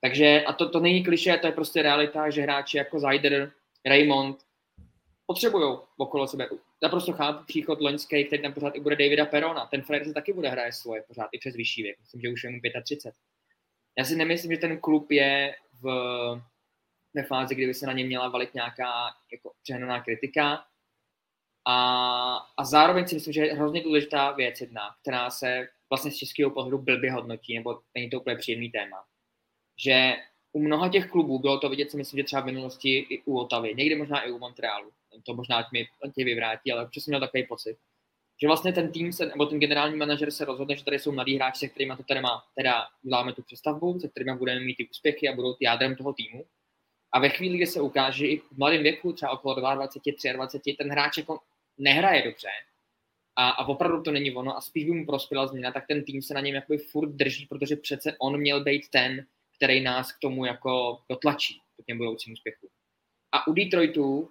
Takže, a to, to není kliše, to je prostě realita, že hráči jako Zajder, Raymond potřebují okolo sebe. Naprosto chápu příchod loňský, který tam pořád i bude Davida Perona. Ten Flair se taky bude hraje svoje pořád i přes vyšší věk. Myslím, že už je mu 35 já si nemyslím, že ten klub je v, ve fázi, kdy by se na ně měla valit nějaká jako přehnaná kritika. A, a zároveň si myslím, že je hrozně důležitá věc jedna, která se vlastně z českého pohledu blbě hodnotí, nebo není to úplně příjemný téma. Že u mnoha těch klubů bylo to vidět, si myslím, že třeba v minulosti i u Otavy, někdy možná i u Montrealu. To možná mi tě vyvrátí, ale občas jsem měl takový pocit, že vlastně ten tým se, nebo ten generální manažer se rozhodne, že tady jsou mladí hráči, se kterými to tady má, teda uděláme tu přestavbu, se kterými budeme mít ty úspěchy a budou ty jádrem toho týmu. A ve chvíli, kdy se ukáže, že i v mladém věku, třeba okolo 22, 23, ten hráč jako nehraje dobře a, a opravdu to není ono a spíš by mu prospěla změna, tak ten tým se na něm jakoby furt drží, protože přece on měl být ten, který nás k tomu jako dotlačí, k těm budoucím úspěchu. A u Detroitu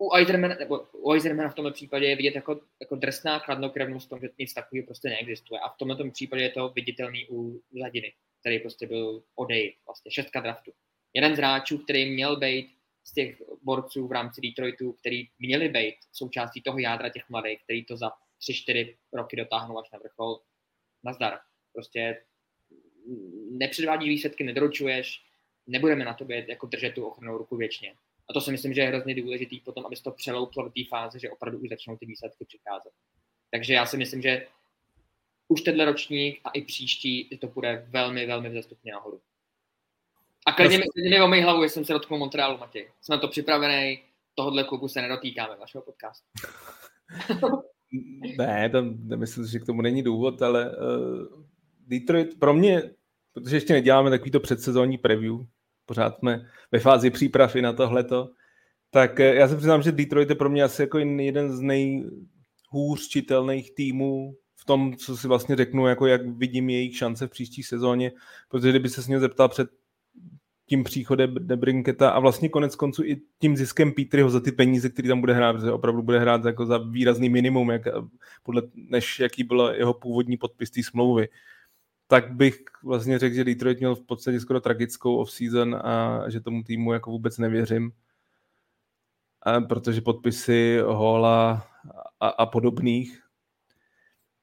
u Eisermana, nebo u Eisermana v tomto případě je vidět jako, jako drsná chladnokrevnost v tom, že nic takového prostě neexistuje. A v tomto případě je to viditelný u Zadiny, který prostě byl odejít, vlastně šestka draftu. Jeden z hráčů, který měl být z těch borců v rámci Detroitu, který měli být součástí toho jádra těch mladých, který to za 3-4 roky dotáhnou až na vrchol, nazdar. Prostě nepředvádí výsledky, nedoručuješ, nebudeme na tobě jako držet tu ochranou ruku věčně. A to si myslím, že je hrozně důležitý potom, aby se to přelouplo do té fáze, že opravdu už začnou ty výsledky přicházet. Takže já si myslím, že už tenhle ročník a i příští to bude velmi, velmi vzestupně nahoru. A klidně mi, klidně mi omej hlavu, jsem se dotknul Montrealu, Matěj. Jsem na to připravený, tohohle klubu se nedotýkáme vašeho podcastu. ne, tam nemyslím, že k tomu není důvod, ale uh, Detroit pro mě, protože ještě neděláme takovýto předsezónní preview, pořád jsme ve fázi přípravy na tohleto, tak eh, já se přiznám, že Detroit je pro mě asi jako jeden z nejhůř čitelných týmů v tom, co si vlastně řeknu, jako jak vidím jejich šance v příští sezóně, protože kdyby se s ním zeptal před tím příchodem Debrinketa a vlastně konec konců i tím ziskem Petryho za ty peníze, který tam bude hrát, protože opravdu bude hrát jako za výrazný minimum, jak, podle, než jaký byl jeho původní podpis té smlouvy, tak bych vlastně řekl, že Detroit měl v podstatě skoro tragickou off-season a že tomu týmu jako vůbec nevěřím. A protože podpisy Hola a, a podobných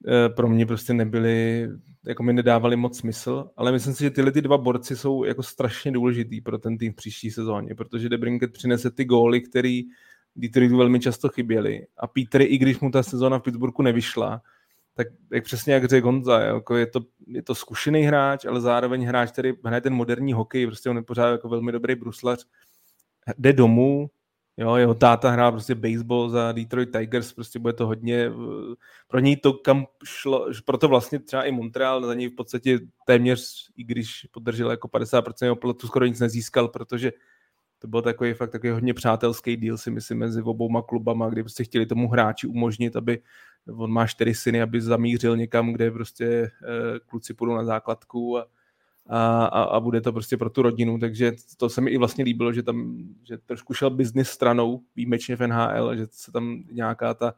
e, pro mě prostě nebyly, jako mi nedávali moc smysl, ale myslím si, že tyhle ty dva borci jsou jako strašně důležitý pro ten tým v příští sezóně, protože Debrinket přinese ty góly, který Detroitu velmi často chyběly a Peter, i když mu ta sezóna v Pittsburghu nevyšla, tak jak přesně jak řekl Honza, jako je, to, je to zkušený hráč, ale zároveň hráč, který hraje ten moderní hokej, prostě on je pořád jako velmi dobrý bruslař, jde domů, jo, jeho táta hrá prostě baseball za Detroit Tigers, prostě bude to hodně, pro něj to kam šlo, proto vlastně třeba i Montreal za něj v podstatě téměř, i když podržel jako 50% jeho platu, skoro nic nezískal, protože to byl takový fakt takový hodně přátelský díl si myslím mezi obouma klubama, kdy prostě chtěli tomu hráči umožnit, aby on má čtyři syny, aby zamířil někam, kde prostě eh, kluci půjdou na základku a, a, a, bude to prostě pro tu rodinu, takže to se mi i vlastně líbilo, že tam že trošku šel biznis stranou, výjimečně v NHL, že se tam nějaká ta,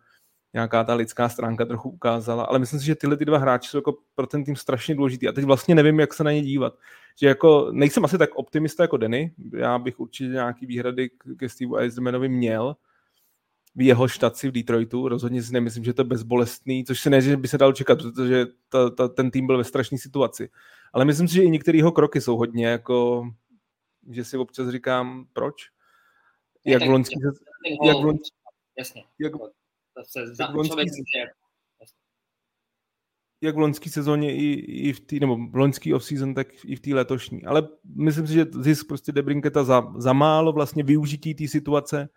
nějaká ta lidská stránka trochu ukázala, ale myslím si, že tyhle ty dva hráči jsou jako pro ten tým strašně důležitý. A teď vlastně nevím, jak se na ně dívat. Že jako, nejsem asi tak optimista jako Denny, já bych určitě nějaký výhrady ke Steve Eisenmanovi měl, v jeho štaci v Detroitu. Rozhodně si nemyslím, že to je bezbolestný, což se ne, že by se dalo čekat, protože ta, ta, ten tým byl ve strašné situaci. Ale myslím si, že i některé jeho kroky jsou hodně jako, že si občas říkám, proč? Jak v loňský, jak v loňský, jasně. Jak, se jak v loňský, jak v loňské sezóně i, i v té, nebo v loňský off-season, tak i v té letošní. Ale myslím si, že zisk prostě Debrinketa za, za málo vlastně využití té situace,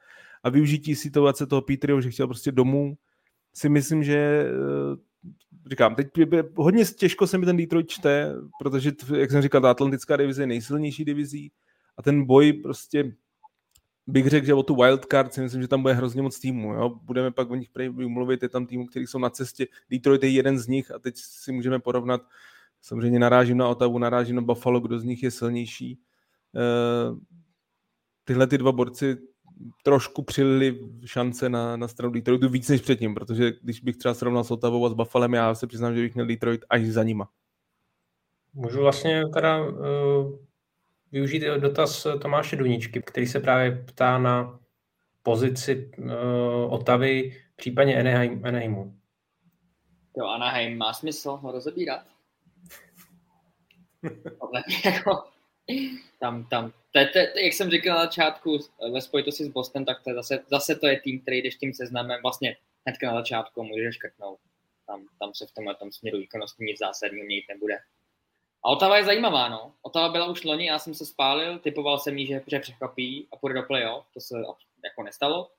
a využití situace toho Petryho, že chtěl prostě domů, si myslím, že eh, říkám, teď hodně těžko se mi ten Detroit čte, protože, jak jsem říkal, ta atlantická divize je nejsilnější divizí a ten boj prostě bych řekl, že o tu wildcard si myslím, že tam bude hrozně moc týmů. Jo? Budeme pak o nich mluvit, je tam týmů, který jsou na cestě. Detroit je jeden z nich a teď si můžeme porovnat. Samozřejmě narážím na Otavu, narážím na Buffalo, kdo z nich je silnější. Uh, tyhle ty dva borci trošku přilili šance na, na stranu Detroitu víc než předtím, protože když bych třeba srovnal s Otavou a s Buffalem, já se přiznám, že bych měl Detroit až za nima. Můžu vlastně teda uh, využít dotaz Tomáše Duničky, který se právě ptá na pozici uh, Otavy, případně Anaheim, Anaheimu. Jo, Anaheim má smysl ho rozebírat. jako, tam, tam, to je, to, jak jsem říkal na začátku ve spojitosti s Boston, tak to je zase, zase to je tým, který jdeš tím seznamem vlastně hnedka na začátku můžeš škrtnout. Tam, tam se v tomhle tom směru výkonnosti nic zásadního měnit nebude. A Otava je zajímavá, no. Otava byla už loni, já jsem se spálil, typoval jsem jí, že, že překvapí a půjde do playoff, to se jako nestalo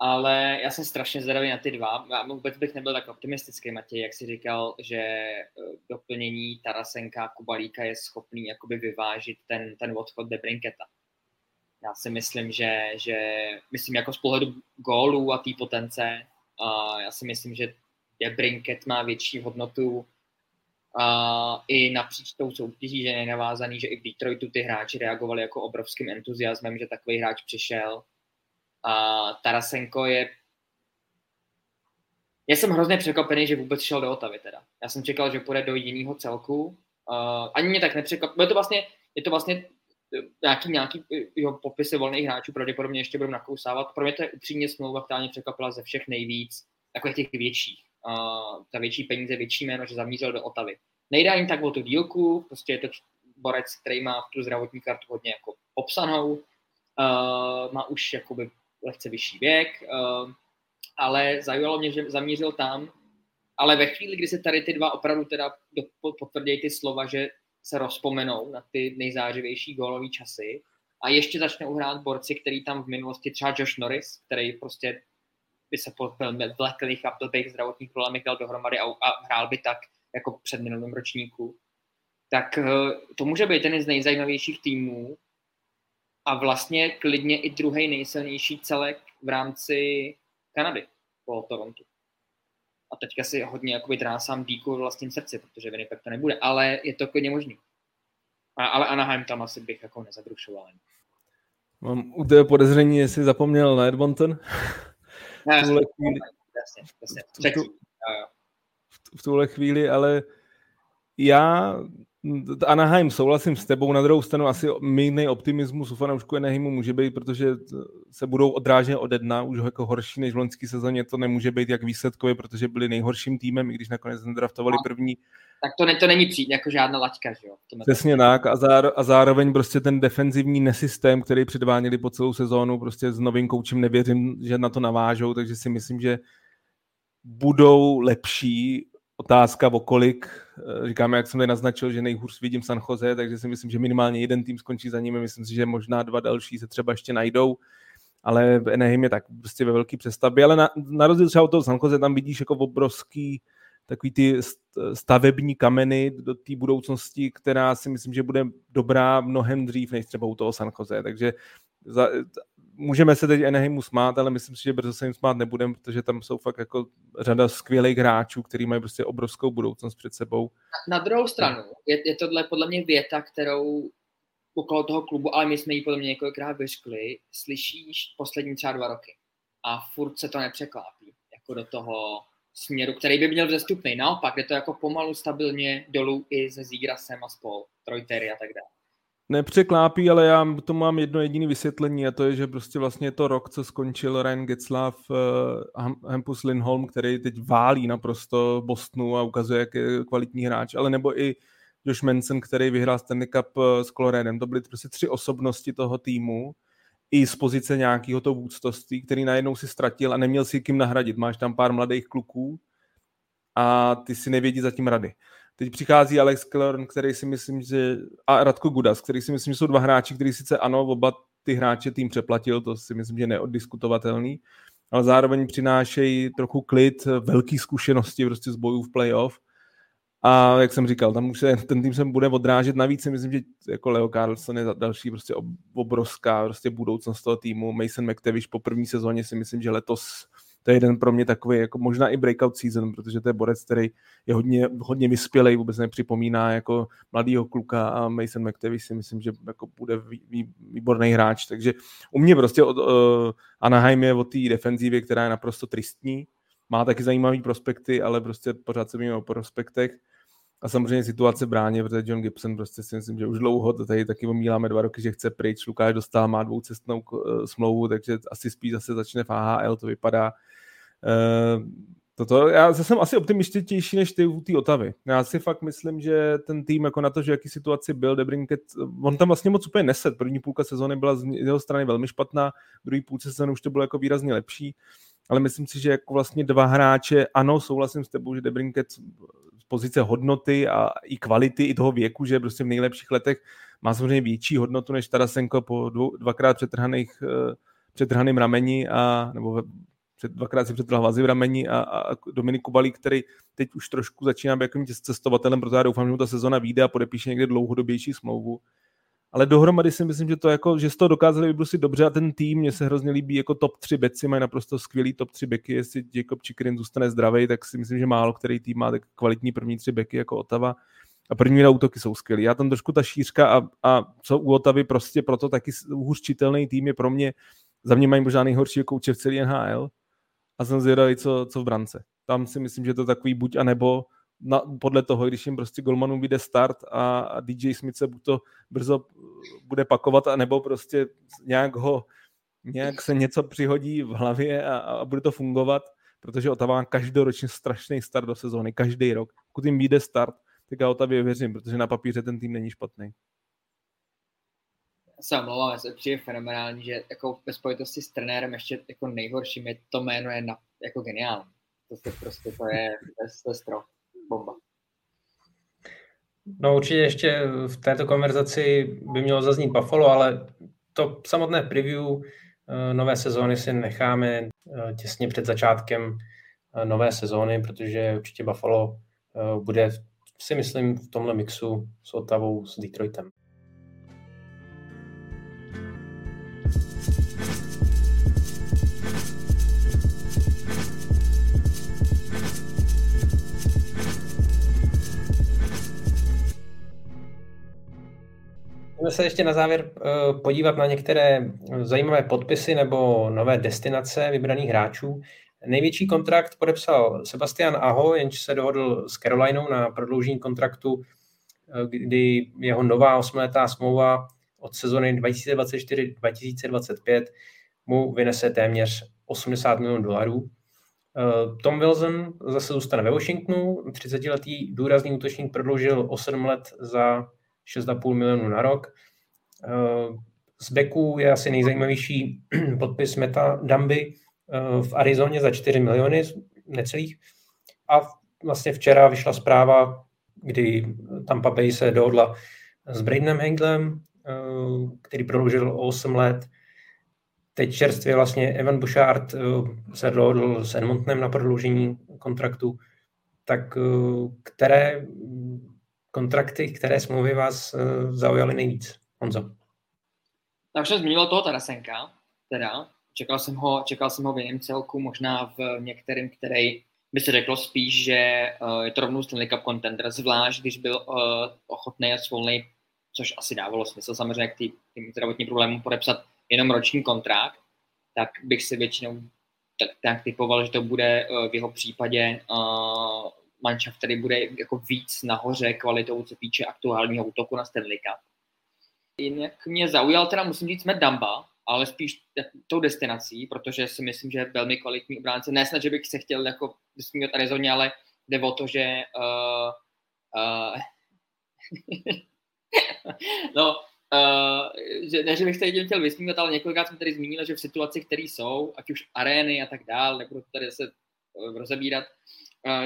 ale já jsem strašně zvědavý na ty dva. Já vůbec bych nebyl tak optimistický, Matěj, jak si říkal, že eh, doplnění Tarasenka Kubalíka je schopný jakoby vyvážit ten, ten odchod Debrinketa. Já si myslím, že, že myslím jako z pohledu gólů a té potence, a já si myslím, že Debrinket má větší hodnotu i napříč tou soutěží, že je navázaný, že i v Detroitu ty hráči reagovali jako obrovským entuziasmem, že takový hráč přišel a Tarasenko je já jsem hrozně překvapený, že vůbec šel do Otavy teda. Já jsem čekal, že půjde do jiného celku. Uh, ani mě tak nepřekvapilo. Je to vlastně, je to vlastně nějaký, nějaký jo, popisy volných hráčů pravděpodobně ještě budou nakousávat. Pro mě to je upřímně smlouva, která mě překvapila ze všech nejvíc, takových těch větších. Uh, ta větší peníze, větší jméno, že zamířil do Otavy. Nejde ani tak o tu dílku, prostě je to borec, který má tu zdravotní kartu hodně jako popsanou, uh, má už jakoby lehce vyšší věk, uh, ale zajímalo mě, že zamířil tam, ale ve chvíli, kdy se tady ty dva opravdu teda potvrdí ty slova, že se rozpomenou na ty nejzářivější gólové časy a ještě začnou hrát borci, který tam v minulosti, třeba Josh Norris, který prostě by se po vleklých a blbých zdravotních problémech dal dohromady a, a hrál by tak jako před minulým ročníku, tak eh, to může být ten z nejzajímavějších týmů a vlastně klidně i druhý nejsilnější celek v rámci Kanady po Torontu. A teďka si hodně jakoby trásám díku vlastním srdci, protože Winnipeg to nebude, ale je to klidně možný. A, ale Anaheim tam asi bych jako nezabrušoval. Mám u podezření, jestli zapomněl na Edmonton. Ne, tuhle chvíli, jasně, jasně. V tuhle chvíli, ale já Anaheim, souhlasím s tebou, na druhou stranu asi mírný optimismus u fanoušků Anaheimu může být, protože se budou odrážet ode dna, už jako horší než v loňské sezóně to nemůže být jak výsledkově, protože byli nejhorším týmem, i když nakonec draftovali no. první. Tak to, ne, to není přijít jako žádná laťka, že jo? Přesně tak a, záro, a zároveň prostě ten defenzivní nesystém, který předváděli po celou sezónu, prostě s novým koučem nevěřím, že na to navážou, takže si myslím, že budou lepší otázka o kolik. Eh, říkáme, jak jsem tady naznačil, že nejhůř vidím San Jose, takže si myslím, že minimálně jeden tým skončí za nimi. Myslím si, že možná dva další se třeba ještě najdou, ale Anaheim je tak prostě ve velký přestavbě, ale na, na rozdíl třeba od toho San Jose tam vidíš jako obrovský takový ty stavební kameny do té budoucnosti, která si myslím, že bude dobrá mnohem dřív než třeba u toho San Jose. Takže za, můžeme se teď Anaheimu smát, ale myslím si, že brzo se jim smát nebudeme, protože tam jsou fakt jako řada skvělých hráčů, kteří mají prostě obrovskou budoucnost před sebou. Na, na druhou stranu, je, je tohle podle mě věta, kterou okolo toho klubu, ale my jsme ji podle mě několikrát vyškli, slyšíš poslední třeba dva roky a furt se to nepřeklápí jako do toho směru, který by měl vzestupný. Naopak, je to jako pomalu stabilně dolů i se Zígrasem a spol, Trojtery a tak dále nepřeklápí, ale já to mám jedno jediné vysvětlení a to je, že prostě vlastně to rok, co skončil Ryan Getzlaff, uh, Hampus Lindholm, který teď válí naprosto Bostonu a ukazuje, jak je kvalitní hráč, ale nebo i Josh Manson, který vyhrál Stanley Cup eh, s Coloredem. To byly prostě tři osobnosti toho týmu, i z pozice nějakého to vůdcovství, který najednou si ztratil a neměl si kým nahradit. Máš tam pár mladých kluků a ty si nevědí zatím rady. Teď přichází Alex Killorn, který si myslím, že... A Radko Gudas, který si myslím, že jsou dva hráči, který sice ano, oba ty hráče tým přeplatil, to si myslím, že neoddiskutovatelný, ale zároveň přinášejí trochu klid, velký zkušenosti prostě z bojů v playoff. A jak jsem říkal, tam už se, ten tým se bude odrážet. Navíc si myslím, že jako Leo Carlson je další prostě obrovská prostě budoucnost toho týmu. Mason McTavish po první sezóně si myslím, že letos to je jeden pro mě takový, jako možná i breakout season, protože to je borec, který je hodně, hodně vyspělej, vůbec nepřipomíná jako mladýho kluka a Mason McTavish si myslím, že jako bude vý, výborný hráč, takže u mě prostě od, uh, Anaheim je o té defenzívě, která je naprosto tristní, má taky zajímavý prospekty, ale prostě pořád se míme o prospektech. A samozřejmě situace bráně, protože John Gibson prostě si myslím, že už dlouho to tady taky omíláme dva roky, že chce pryč. Lukáš dostal, má dvoucestnou uh, smlouvu, takže asi spíš zase začne v AHL, to vypadá. Uh, toto, já jsem asi optimističtější než ty u té Otavy. Já si fakt myslím, že ten tým jako na to, že jaký situaci byl, Debrinket, on tam vlastně moc úplně neset. První půlka sezóny byla z jeho strany velmi špatná, druhý půlce sezóny už to bylo jako výrazně lepší, ale myslím si, že jako vlastně dva hráče, ano, souhlasím s tebou, že Debrinket z pozice hodnoty a i kvality, i toho věku, že prostě v nejlepších letech má samozřejmě větší hodnotu než Tarasenko po dvou, dvakrát přetrhaných eh, přetrhaným rameni a, nebo před, dvakrát si přetrhl vazy v rameni a, a Dominik Kubalík, který teď už trošku začíná být jakým cestovatelem, protože já doufám, že mu ta sezona vyjde a podepíše někde dlouhodobější smlouvu. Ale dohromady si myslím, že to jako, že z toho dokázali vybrusit dobře a ten tým, mně se hrozně líbí jako top 3 beci, mají naprosto skvělý top 3 beky, jestli Jacob Chikrin zůstane zdravý, tak si myslím, že málo který tým má tak kvalitní první tři beky jako Otava a první útoky jsou skvělý. Já tam trošku ta šířka a, a co u Otavy prostě proto taky hůř čitelný tým je pro mě, za mě mají možná nejhorší kouče v celý NHL, a jsem zvědavý, co, co v brance. Tam si myslím, že to takový buď a nebo na, podle toho, když jim prostě golmanům vyjde start a, a DJ Smith se buď to brzo bude pakovat, anebo prostě nějak ho nějak se něco přihodí v hlavě a, a bude to fungovat, protože Otava má každoročně strašný start do sezóny, každý rok. Pokud jim vyjde start, tak já Otavě věřím, protože na papíře ten tým není špatný. Se omlouvám, se přijde fenomenální, že jako ve spojitosti s trenérem ještě jako nejhorším je to jméno je na, jako geniální. To, je prostě to je, to je strop, bomba. No určitě ještě v této konverzaci by mělo zaznít Buffalo, ale to samotné preview eh, nové sezóny si necháme eh, těsně před začátkem eh, nové sezóny, protože určitě Buffalo bude, si myslím, v tomhle mixu s Otavou, s Detroitem. Můžeme se ještě na závěr eh, podívat na některé zajímavé podpisy nebo nové destinace vybraných hráčů. Největší kontrakt podepsal Sebastian Aho, jenž se dohodl s Carolinou na prodloužení kontraktu, eh, kdy jeho nová osmletá smlouva od sezony 2024-2025 mu vynese téměř 80 milionů dolarů. Eh, Tom Wilson zase zůstane ve Washingtonu. 30-letý důrazný útočník prodloužil o 7 let za 6,5 milionů na rok. Eh, z Beku je asi nejzajímavější podpis Meta Damby eh, v Arizoně za 4 miliony necelých. A vlastně včera vyšla zpráva, kdy Tampa Bay se dohodla s Bradenem Hanglem, eh, který prodloužil o 8 let. Teď čerstvě vlastně Evan Bouchard se dohodl s Edmontonem na prodloužení kontraktu. Tak které kontrakty, které smlouvy vás uh, zaujaly nejvíc? Honzo. Tak už zmínil toho Tarasenka, teda. Čekal jsem ho, čekal jsem ho v jiném celku, možná v některém, který by se řeklo spíš, že uh, je to rovnou Stanley Cup contender, zvlášť když byl uh, ochotný a svolný, což asi dávalo smysl samozřejmě k tým zdravotním problémům podepsat jenom roční kontrakt, tak bych si většinou tak, tak typoval, že to bude v jeho případě manšaft, který bude jako víc nahoře kvalitou, co týče aktuálního útoku na Stanley Cup. Jinak mě zaujal teda, musím říct, Matt Damba, ale spíš tou destinací, protože si myslím, že je velmi kvalitní obránce. Ne snad, že bych se chtěl jako vysmívat Arizoně, ale jde o to, že uh, uh, no, uh, že, ne, že bych se tím chtěl vysmívat, ale několikrát jsem tady zmínil, že v situacích, které jsou, ať už arény a tak dále, nebudu tady se rozebírat,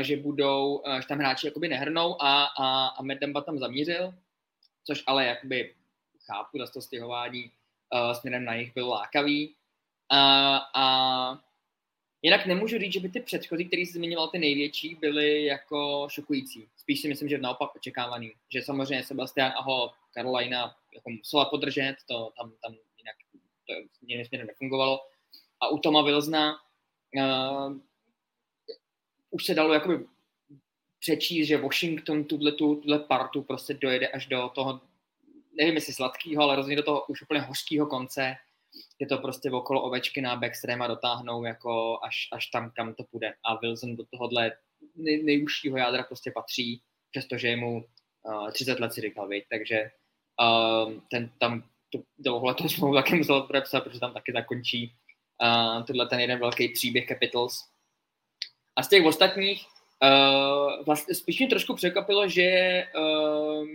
že budou, že tam hráči jakoby nehrnou a, a, a Medemba tam zamířil, což ale jakoby chápu, že to stěhování uh, směrem na jich byl lákavý. A, a jinak nemůžu říct, že by ty předchozí, který jsi zmiňoval, ty největší, byly jako šokující. Spíš si myslím, že naopak očekávaný. Že samozřejmě Sebastian Aho, Carolina jako musela podržet, to tam, tam jinak to směrem nefungovalo. A u Toma Wilsona uh, už se dalo jakoby přečíst, že Washington tuhle, tuhle partu prostě dojede až do toho, nevím jestli sladkého, ale rozhodně do toho už úplně hořkého konce, je to prostě okolo ovečky na backstream a dotáhnou jako až, až tam, kam to půjde. A Wilson do tohohle nej, nejužšího jádra prostě patří, přestože je mu uh, 30 let si říkal, viď? takže uh, ten tam to, tohle to smlouvu taky musel podepsat, protože tam taky zakončí uh, tenhle ten jeden velký příběh Capitals, a z těch ostatních uh, vlastně spíš mě trošku překvapilo, že uh,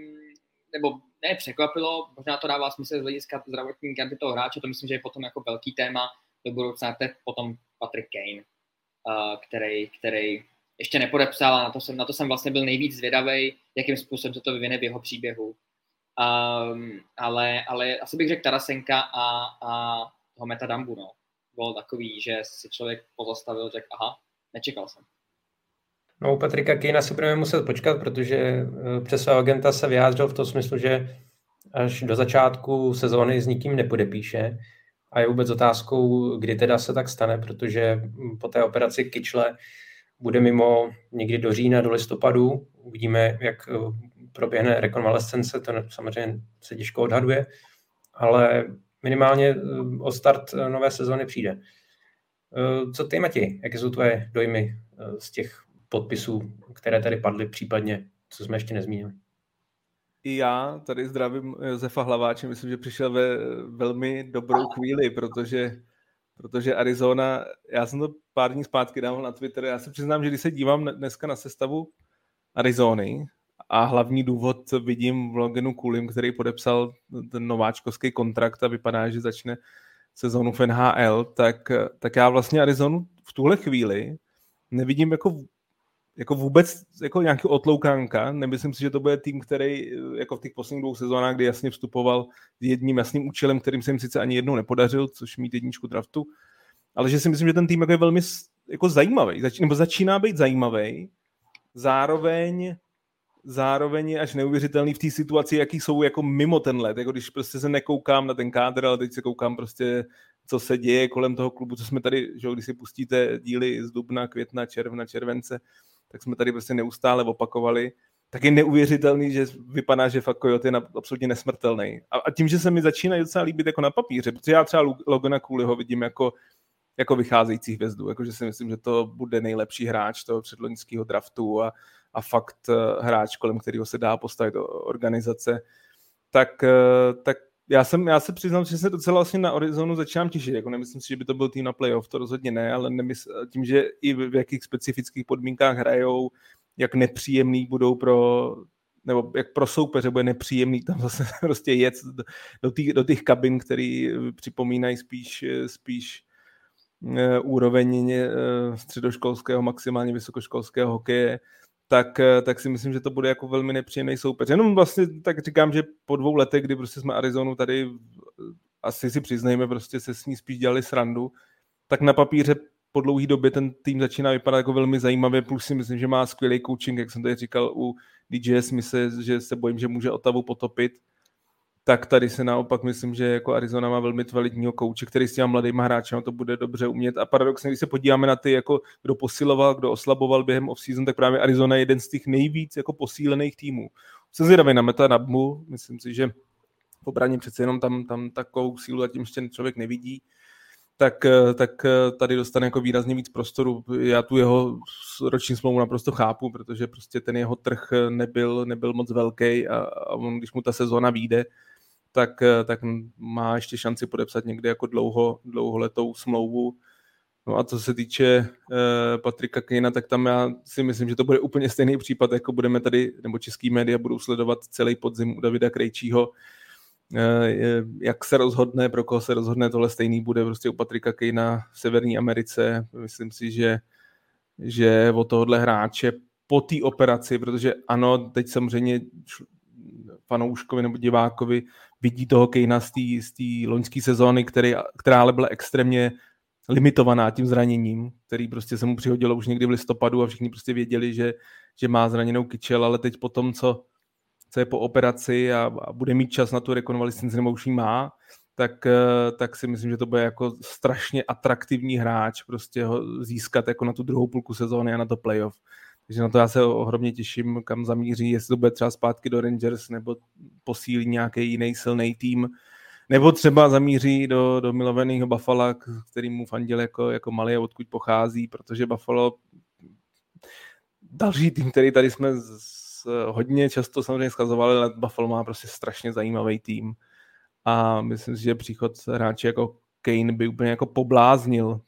nebo ne překvapilo, možná to dává smysl z hlediska zdravotní karty toho hráče, to myslím, že je potom jako velký téma do budoucna, to je potom Patrick Kane, uh, který, který ještě nepodepsal a na to, jsem, na to jsem vlastně byl nejvíc zvědavý, jakým způsobem se to vyvine v jeho příběhu. Um, ale, ale asi bych řekl Tarasenka a, a toho Metadambu, no. Bylo takový, že si člověk pozastavil, řekl, aha, nečekal jsem. No, u Patrika Kejna si budeme muset počkat, protože eh, přes svého agenta se vyjádřil v tom smyslu, že až do začátku sezóny s nikým nepodepíše. A je vůbec otázkou, kdy teda se tak stane, protože po té operaci kyčle bude mimo někdy do října, do listopadu. Uvidíme, jak eh, proběhne rekonvalescence, to samozřejmě se těžko odhaduje, ale minimálně eh, o start nové sezóny přijde. Eh, co ty, Matěj? Jaké jsou tvoje dojmy eh, z těch podpisů, které tady padly případně, co jsme ještě nezmínili. I já tady zdravím Josefa Hlaváče, myslím, že přišel ve velmi dobrou chvíli, protože, protože Arizona, já jsem to pár dní zpátky dával na Twitter, já se přiznám, že když se dívám dneska na sestavu Arizony a hlavní důvod vidím v Logenu Kulim, který podepsal ten nováčkovský kontrakt a vypadá, že začne sezónu v NHL, tak, tak já vlastně Arizonu v tuhle chvíli nevidím jako jako vůbec jako nějaký otloukánka. Nemyslím si, že to bude tým, který jako v těch posledních dvou sezónách, kdy jasně vstupoval s jedním jasným účelem, kterým se jim sice ani jednou nepodařil, což mít jedničku draftu, ale že si myslím, že ten tým jako je velmi jako zajímavý, nebo začíná být zajímavý, zároveň zároveň je až neuvěřitelný v té situaci, jaký jsou jako mimo ten let, jako když prostě se nekoukám na ten kádr, ale teď se koukám prostě, co se děje kolem toho klubu, co jsme tady, že když si pustíte díly z dubna, května, června, července, tak jsme tady prostě neustále opakovali, tak je neuvěřitelný, že vypadá, že fakt Coyote je absolutně nesmrtelný. A, a tím, že se mi začíná docela líbit jako na papíře, protože já třeba Logana Cooleyho vidím jako, jako vycházející hvězdu, jakože si myslím, že to bude nejlepší hráč toho předloňského draftu a, a fakt uh, hráč, kolem kterého se dá postavit organizace, tak, uh, tak já, jsem, já se přiznám, že se docela vlastně na Arizonu začínám těšit. Jako nemyslím si, že by to byl tým na playoff, to rozhodně ne, ale nemysl, tím, že i v, jakých specifických podmínkách hrajou, jak nepříjemný budou pro nebo jak pro soupeře bude nepříjemný tam zase prostě jet do, tý, do těch kabin, který připomínají spíš, spíš úroveň středoškolského, maximálně vysokoškolského hokeje, tak, eh, tak si myslím, že to bude jako velmi nepříjemný soupeř. Jenom vlastně tak říkám, že po dvou letech, kdy prostě jsme Arizonu tady, eh, asi si přiznejme, prostě se s ní spíš dělali srandu, tak na papíře po dlouhé době ten tým začíná vypadat jako velmi zajímavě, plus si myslím, že má skvělý coaching, jak jsem tady říkal u DJS, myslím, že se bojím, že může Otavu potopit, tak tady se naopak myslím, že jako Arizona má velmi kvalitního kouče, který s těma mladýma hráči to bude dobře umět. A paradoxně, když se podíváme na ty, jako kdo posiloval, kdo oslaboval během off-season, tak právě Arizona je jeden z těch nejvíc jako posílených týmů. Jsem zvědavý na Meta Nabmu, myslím si, že v obraně přece jenom tam, tam takovou sílu zatím ještě člověk nevidí tak, tak tady dostane jako výrazně víc prostoru. Já tu jeho roční smlouvu naprosto chápu, protože prostě ten jeho trh nebyl, nebyl moc velký a, a on, když mu ta sezóna vyjde, tak, eh, tak má ještě šanci podepsat někde jako dlouho, dlouholetou smlouvu. No a co se týče uh, Patrika Kejna, tak tam já si myslím, že to bude úplně stejný případ, jako budeme tady, nebo český média budou sledovat celý podzim u Davida Krejčího. Uh, jak se rozhodne, pro koho se rozhodne, tohle stejný bude prostě u Patrika Kejna v Severní Americe. Myslím si, že, že o tohohle hráče po té operaci, protože ano, teď samozřejmě fanouškovi nebo divákovi vidí toho Kejna z té loňské sezóny, který, která ale byla extrémně limitovaná tím zraněním, který prostě se mu přihodilo už někdy v listopadu a všichni prostě věděli, že, že má zraněnou kyčel, ale teď po tom, co, co je po operaci a, a bude mít čas na tu rekonvalescenci, nebo už má, tak, eh, tak si myslím, že to bude jako strašně atraktivní hráč prostě ho získat jako na tu druhou půlku sezóny a na to playoff. Takže na to já se ohromně těším, kam zamíří, jestli to bude třeba zpátky do Rangers, nebo posílí nějaký jiný silný tým, nebo třeba zamíří do, do milovaného Buffalo, který mu fandil jako, jako malý a odkud pochází, protože Buffalo další tým, který tady jsme z, hodně často samozřejmě schazovali, ale Buffalo má prostě strašně zajímavý tým. A myslím si, že příchod hráče jako Kane by úplně jako pobláznil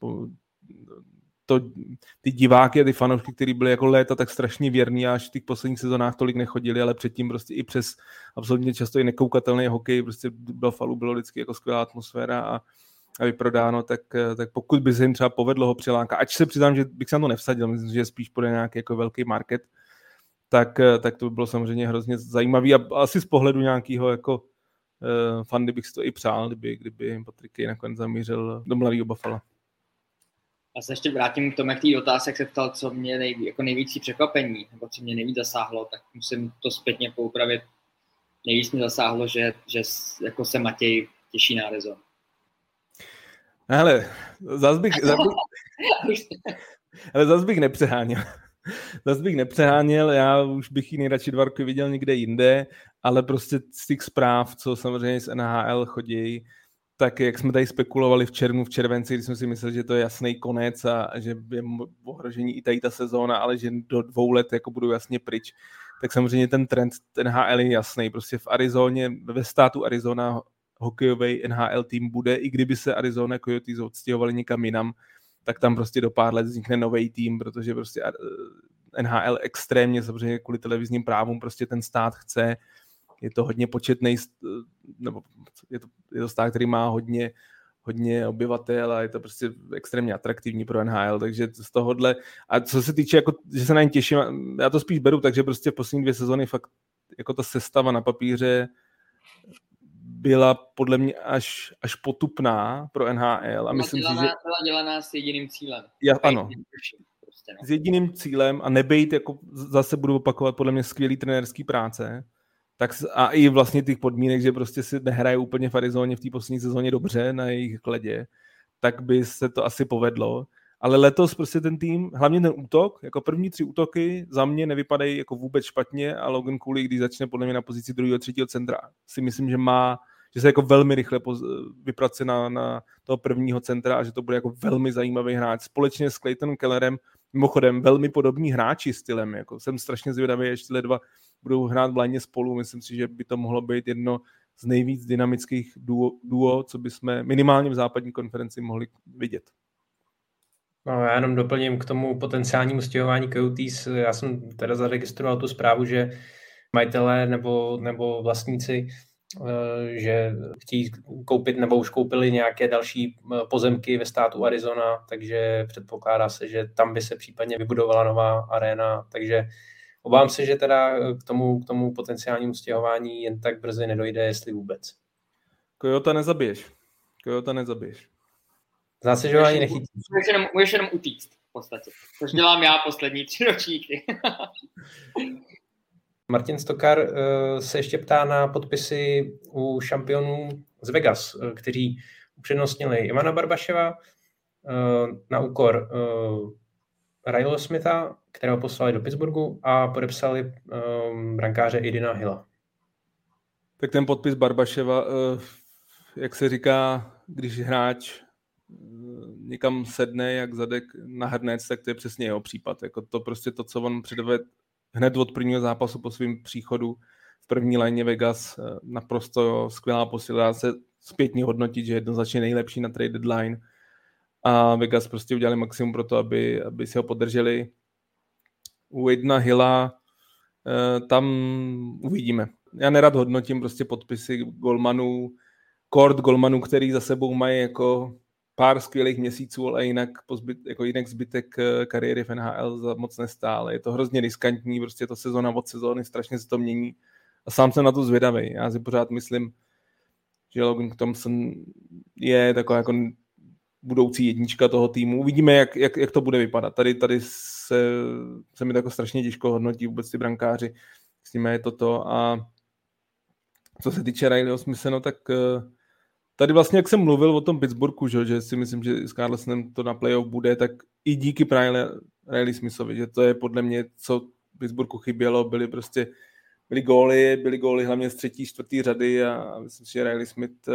to, ty diváky a ty fanoušky, kteří byli jako léta tak strašně věrní až v těch posledních sezónách tolik nechodili, ale předtím prostě i přes absolutně často i nekoukatelný hokej, prostě falu bylo vždycky jako skvělá atmosféra a, a vyprodáno, tak, tak pokud by se jim třeba povedlo ho přilákat, ať se přiznám, že bych se na to nevsadil, myslím, že spíš bude nějaký jako velký market, tak, tak to by bylo samozřejmě hrozně zajímavý a asi z pohledu nějakého jako uh, fandy bych si to i přál, kdyby, kdyby Patriky nakonec zamířil do mladého Buffalo. Já se ještě vrátím k tomu, jak tý otázek jak se ptal, co mě nej, jako nejvíc překvapení, nebo co mě nejvíc zasáhlo, tak musím to zpětně poupravit. Nejvíc mě zasáhlo, že, že jako se Matěj těší na rezon. Ale zas bych, zas bych, ale zas bych nepřeháněl. Zas bych nepřeháněl, já už bych ji nejradši dva roky viděl někde jinde, ale prostě z těch zpráv, co samozřejmě z NHL chodí, tak jak jsme tady spekulovali v červnu, v červenci, když jsme si mysleli, že to je jasný konec a, že je ohrožení i tady ta sezóna, ale že do dvou let jako budou jasně pryč, tak samozřejmě ten trend, ten HL je jasný. Prostě v Arizoně, ve státu Arizona hokejový NHL tým bude, i kdyby se Arizona Coyotes odstěhovali někam jinam, tak tam prostě do pár let vznikne nový tým, protože prostě eh, NHL extrémně, samozřejmě kvůli televizním právům, prostě ten stát chce, je to hodně početný, nebo je to, je to stát, který má hodně, hodně obyvatel a je to prostě extrémně atraktivní pro NHL, takže z tohohle, a co se týče, jako, že se na ně těším, já to spíš beru, takže prostě v poslední dvě sezóny fakt jako ta sestava na papíře byla podle mě až, až potupná pro NHL a myslím dělaná, si, že... Byla dělaná s jediným cílem. Já, ano. Prostě, no. S jediným cílem a nebejt, jako zase budu opakovat, podle mě skvělý trenérský práce, tak a i vlastně těch podmínek, že prostě si nehraje úplně v Arizoně v té poslední sezóně dobře na jejich kledě, tak by se to asi povedlo. Ale letos prostě ten tým, hlavně ten útok, jako první tři útoky za mě nevypadají jako vůbec špatně a Logan Cooley, když začne podle mě na pozici druhého, třetího centra, si myslím, že má, že se jako velmi rychle vypracuje na, na toho prvního centra a že to bude jako velmi zajímavý hráč. Společně s Claytonem Kellerem, mimochodem velmi podobní hráči stylem, jako jsem strašně zvědavý, ještě dva budou hrát vládně spolu. Myslím si, že by to mohlo být jedno z nejvíc dynamických duo, duo co bychom minimálně v západní konferenci mohli vidět. No, já jenom doplním k tomu potenciálnímu stěhování Coyotes. Já jsem teda zaregistroval tu zprávu, že majitelé nebo, nebo vlastníci eh, že chtějí koupit nebo už koupili nějaké další eh, pozemky ve státu Arizona, takže předpokládá se, že tam by se případně vybudovala nová arena, takže Obávám se, že teda eh, k tomu, k tomu potenciálnímu stěhování jen tak brzy nedojde, jestli vůbec. Kojota nezabiješ. Kojota nezabiješ. Zdá se, že ho ani nechytí. Můžeš jenom, můžeš jenom utíct v podstatě. Což dělám já poslední tři ročníky. Martin Stokar eh, se ještě ptá na podpisy u šampionů z Vegas, eh, kteří upřednostnili Ivana Barbaševa na úkor Riley Smitha, kterého poslali do Pittsburghu a podepsali um, brankáře Idina Hilla. Tak ten podpis Barbaševa, uh, jak se říká, když hráč uh, někam sedne jak zadek na hrnec, tak to je přesně jeho případ. Jako to prostě to, co on předved hned od prvního zápasu po svém příchodu v první léně Vegas, uh, naprosto skvělá posila. se zpětně hodnotit, že je jednoznačně nejlepší na trade deadline a Vegas prostě udělali maximum pro to, aby, aby si ho podrželi. U jedna Hilla eh, tam uvidíme. Já nerad hodnotím prostě podpisy golmanů, kord golmanů, který za sebou mají jako pár skvělých měsíců, ale jinak, pozbyt, jako jinak zbytek eh, kariéry v NHL za moc nestále. Je to hrozně riskantní, prostě to sezona od sezóny, strašně se to mění. A sám jsem na to zvědavý. Já si pořád myslím, že Logan Thompson je taková jako budoucí jednička toho týmu. Uvidíme, jak, jak, jak to bude vypadat. Tady, tady se, se mi to jako strašně těžko hodnotí vůbec ty brankáři. S nimi je toto a co se týče Rileyho Smitha, no tak eh, tady vlastně, jak jsem mluvil o tom Pittsburghu, že, že si myslím, že s Carlsonem to na playoff bude, tak i díky Riley, Riley Smithovi, že to je podle mě, co Pittsburghu chybělo, byly prostě byly góly, byly góly hlavně z třetí, čtvrtý řady a myslím si, že Riley Smith eh,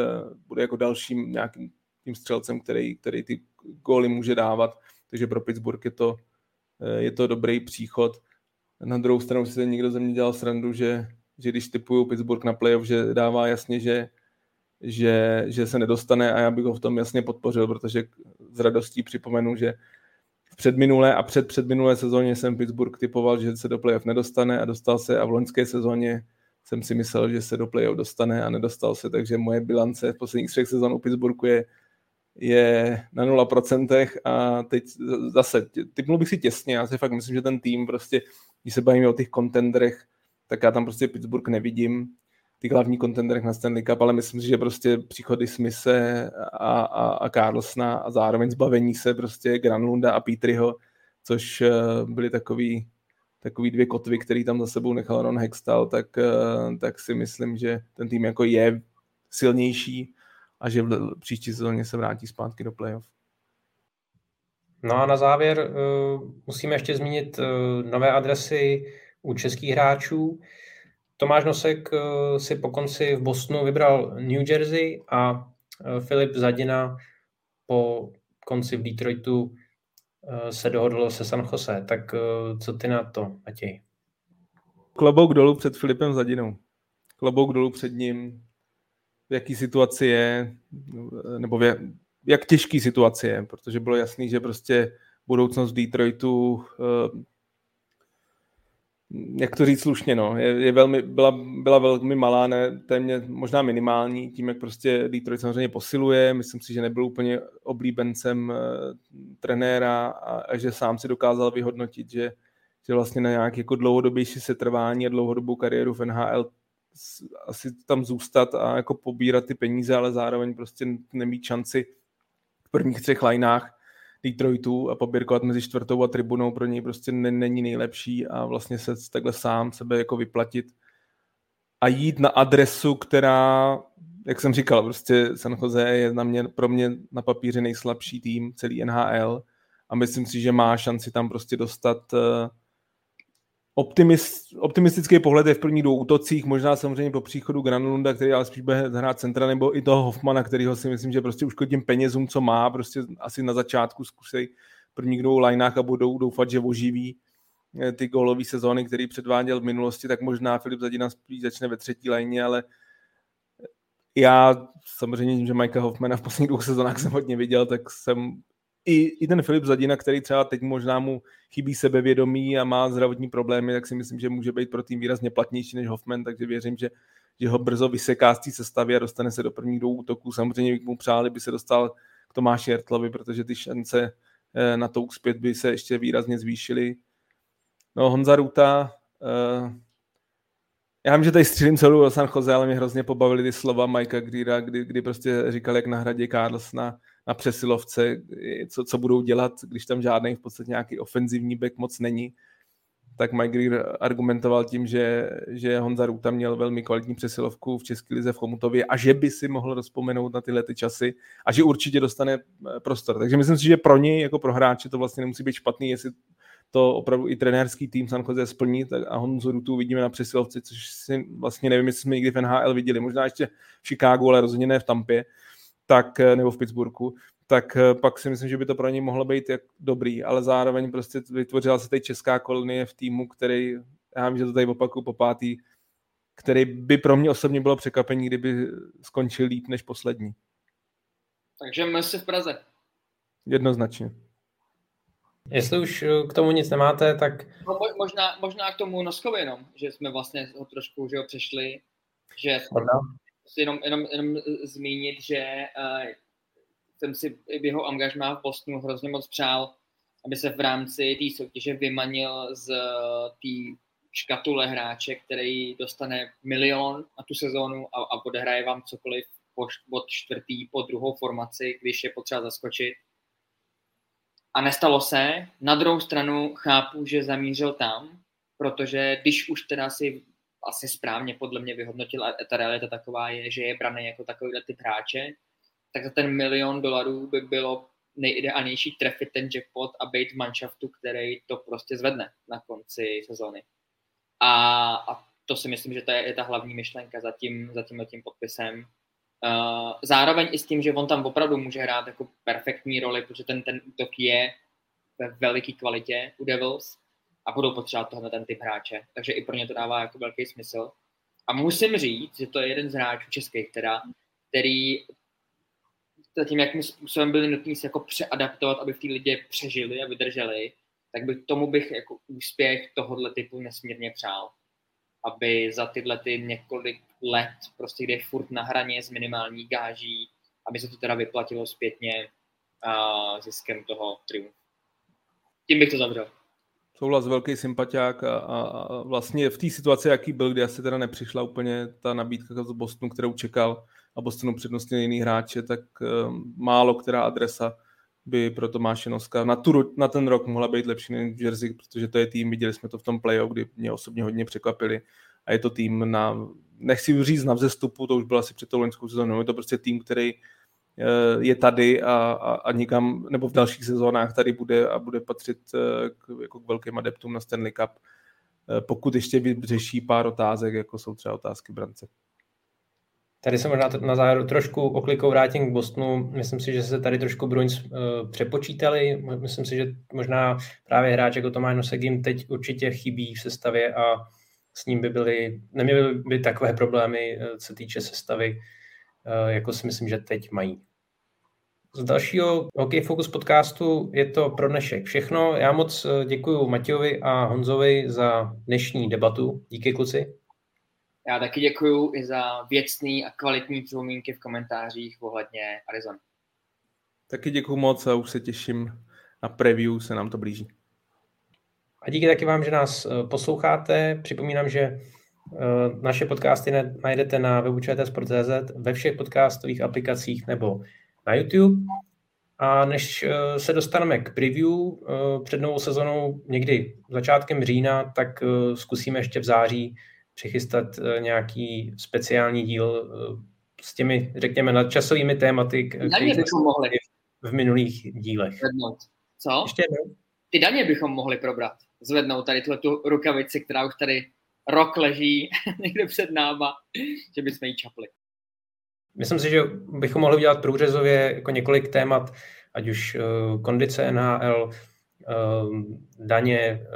bude jako dalším nějakým tím střelcem, který, který ty góly může dávat. Takže pro Pittsburgh je to, eh, je to dobrý příchod. Na druhou stranu si někdo ze mě dělal srandu, že, že když typuju Pittsburgh na playoff, že dává jasně, že, že, že se nedostane a já bych ho v tom jasně podpořil, protože s radostí připomenu, že v předminulé a před předminulé sezóně jsem Pittsburgh typoval, že se do playoff nedostane a dostal se a v loňské sezóně jsem si myslel, že se do playoff dostane a nedostal se, takže moje bilance v posledních třech sezónů u Pittsburghu je je na 0% a teď zase, typnul bych si těsně, já si fakt myslím, že ten tým prostě, když se bavíme o těch kontendrech, tak já tam prostě Pittsburgh nevidím, ty hlavní kontendrech na Stanley Cup, ale myslím si, že prostě příchody Smise a, a, a Carlsona a zároveň zbavení se prostě Granlunda a Petryho, což eh, byly takový, takový dvě kotvy, který tam za sebou nechal Ron Hextal, tak, eh, tak si myslím, že ten tým jako je silnější a že v příští sezóně se vrátí zpátky do playoff. No a na závěr uh, musíme ještě zmínit uh, nové adresy u českých hráčů. Tomáš Nosek uh, si po konci v Bostonu vybral New Jersey a Filip Zadina po konci v Detroitu se dohodl se San Jose. Tak co ty na to, Matěj? Klobouk dolů před Filipem Zadinou. Klobouk dolů před ním. V jaký situaci je, nebo v jak těžký situaci je, protože bylo jasný, že prostě budoucnost Detroitu jak to říct slušně, no, je, je velmi, byla, byla velmi malá, ne, téměř možná minimální, tím, jak prostě Detroit samozřejmě posiluje, myslím si, že nebyl úplně oblíbencem uh, trenéra a, a, že sám si dokázal vyhodnotit, že, že vlastně na nějaké jako dlouhodobější setrvání a dlouhodobou kariéru v NHL asi tam zůstat a jako pobírat ty peníze, ale zároveň prostě nemít šanci v prvních třech lineách Detroitu a poběrkovat mezi čtvrtou a tribunou pro něj prostě není nejlepší a vlastně se takhle sám sebe jako vyplatit a jít na adresu, která, jak jsem říkal, prostě San Jose je na mě, pro mě na papíře nejslabší tým celý NHL a myslím si, že má šanci tam prostě dostat uh, Optimist, optimistický pohled je v prvních dvou útocích, možná samozřejmě po příchodu Granlunda, který ale spíš bude hrát centra, nebo i toho Hoffmana, kterýho si myslím, že prostě tím penězům, co má, prostě asi na začátku zkusej prvních dvou lineách a budou doufat, že oživí eh, ty gólové sezóny, který předváděl v minulosti, tak možná Filip Zadina spíš začne ve třetí lajně, ale já samozřejmě tím, že Mikea Hoffmana v posledních dvou sezónách jsem hodně viděl, tak jsem i, i ten Filip Zadina, který třeba teď možná mu chybí sebevědomí a má zdravotní problémy, tak si myslím, že může být pro tým výrazně platnější než Hoffman, takže věřím, že, že ho brzo vyseká z té sestavy a dostane se do prvních dvou útoků. Samozřejmě bych mu přáli, by se dostal k Tomáši Jertlovi, protože ty šance eh, na to úspět by se ještě výrazně zvýšily. No Honza Ruta, uh, já vím, že tady střílím celou San Jose, ale mě hrozně pobavily ty slova Mikea Greera, kdy, kdy prostě říkal, jak na hradě Carlsona na přesilovce, co, co budou dělat, když tam žádný v podstatě nějaký ofenzivní back moc není. Tak Mike Greer argumentoval tím, že, že Honza Ruta měl velmi kvalitní přesilovku v České lize v Chomutově a že by si mohl rozpomenout na tyhle ty časy a že určitě dostane eh, prostor. Takže myslím si, že pro něj jako pro hráče to vlastně nemusí být špatný, jestli to opravdu i trenérský tým San Jose splní tak a Honzu Rutu vidíme na přesilovce, což si vlastně nevím, jestli jsme někdy v NHL viděli, možná ještě v Chicagu, ale rozhodně ne v Tampě tak, eh, nebo v Pittsburghu, tak eh, pak si myslím, že by to pro ně mohlo být jak dobrý, ale zároveň prostě vytvořila se tady česká kolonie v týmu, který, já vím, že to tady opakuju po pátý, který by pro mě osobně bylo překvapení, kdyby skončil líp než poslední. Takže my si v Praze. Jednoznačně. Jestli už eh, k tomu nic nemáte, tak... No, možná, možná k tomu Noskovi jenom, že jsme vlastně ho trošku že ho přešli, že jenom, jenom, jenom zmínit, že uh, jsem si v jeho angažmá v Bostonu hrozně moc přál, aby se v rámci té soutěže vymanil z té škatule hráče, který dostane milion na tu sezónu a, a odehraje vám cokoliv po, od čtvrtý po druhou formaci, když je potřeba zaskočit. A nestalo se. Na druhou stranu chápu, že zamířil tam, protože když už teda si asi správně podle mě vyhodnotil a ta realita taková je, že je braný jako takovýhle typ hráče, tak za ten milion dolarů by bylo nejideálnější trefit ten jackpot a být v manšaftu, který to prostě zvedne na konci sezóny. A, a to si myslím, že to je, je ta hlavní myšlenka za tím, za tím, tím podpisem. Uh, zároveň i s tím, že on tam opravdu může hrát jako perfektní roli, protože ten, ten útok je ve veliké kvalitě u Devils a budou potřebovat tohle ten typ hráče. Takže i pro ně to dává jako velký smysl. A musím říct, že to je jeden z hráčů českých, teda, který tím, jakým způsobem byli nutní se jako přeadaptovat, aby v té lidi přežili a vydrželi, tak by tomu bych jako úspěch tohohle typu nesmírně přál. Aby za tyhle ty několik let, prostě kde je furt na hraně s minimální gáží, aby se to teda vyplatilo zpětně a ziskem toho triumfu. Tím bych to zavřel souhlas velký sympatiák a, a, a vlastně v té situaci, jaký byl, kdy asi teda nepřišla úplně ta nabídka z Bostonu, kterou čekal a Bostonu přednostně jiný hráče, tak um, málo která adresa by pro Tomáše Noska na, tu, na ten rok mohla být lepší než Jersey, protože to je tým, viděli jsme to v tom playoff, kdy mě osobně hodně překvapili a je to tým na, nechci říct na vzestupu, to už byla asi před tou loňskou sezónou, je to prostě tým, který je tady a, a, a nikam, nebo v dalších sezónách tady bude a bude patřit eh, k, jako k velkým adeptům na Stanley Cup, eh, pokud ještě vyřeší pár otázek, jako jsou třeba otázky brance. Tady se možná na závěr trošku oklikou vrátím k Bostonu. Myslím si, že se tady trošku Bruins uh, přepočítali. Myslím si, že možná právě hráč jako Tomáš Nosegim teď určitě chybí v sestavě a s ním by byly, neměly by takové problémy, co týče sestavy, jako si myslím, že teď mají. Z dalšího Hockey Focus podcastu je to pro dnešek všechno. Já moc děkuji Matějovi a Honzovi za dnešní debatu. Díky kluci. Já taky děkuji i za věcný a kvalitní připomínky v komentářích ohledně Arizona. Taky děkuji moc a už se těším na preview, se nám to blíží. A díky taky vám, že nás eh, posloucháte. Připomínám, že eh, naše podcasty najdete na webu Sport.cz, ve všech podcastových aplikacích nebo na YouTube. A než eh, se dostaneme k preview před novou sezonou někdy začátkem října, tak zkusíme ještě v září přichystat eh, nějaký speciální díl eh, s těmi, řekněme, nadčasovými tématy, které bychom mohli v minulých dílech. Zvednout. Co? Ještě jednou? Ty daně bychom mohli probrat. Zvednout tady tu rukavici, která už tady rok leží někde před náma, že bychom ji čapli. Myslím si, že bychom mohli udělat průřezově jako několik témat, ať už uh, kondice NHL, Ehm, daně, eh,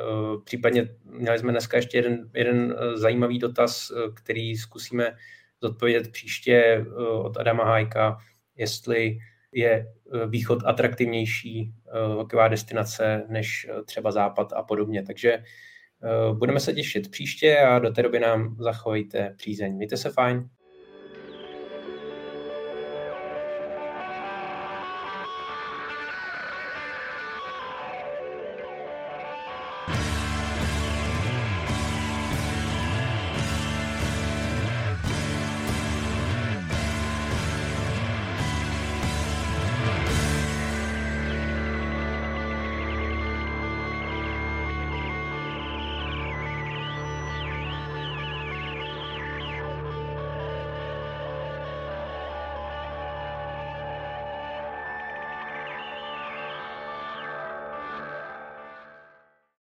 případně měli jsme dneska ještě jeden, jeden eh, zajímavý dotaz, eh, který zkusíme zodpovědět příště od Adama Hajka, jestli je východ atraktivnější hokejová destinace než třeba západ a podobně. Takže budeme se těšit příště a do té doby nám zachovejte přízeň. Mějte se fajn.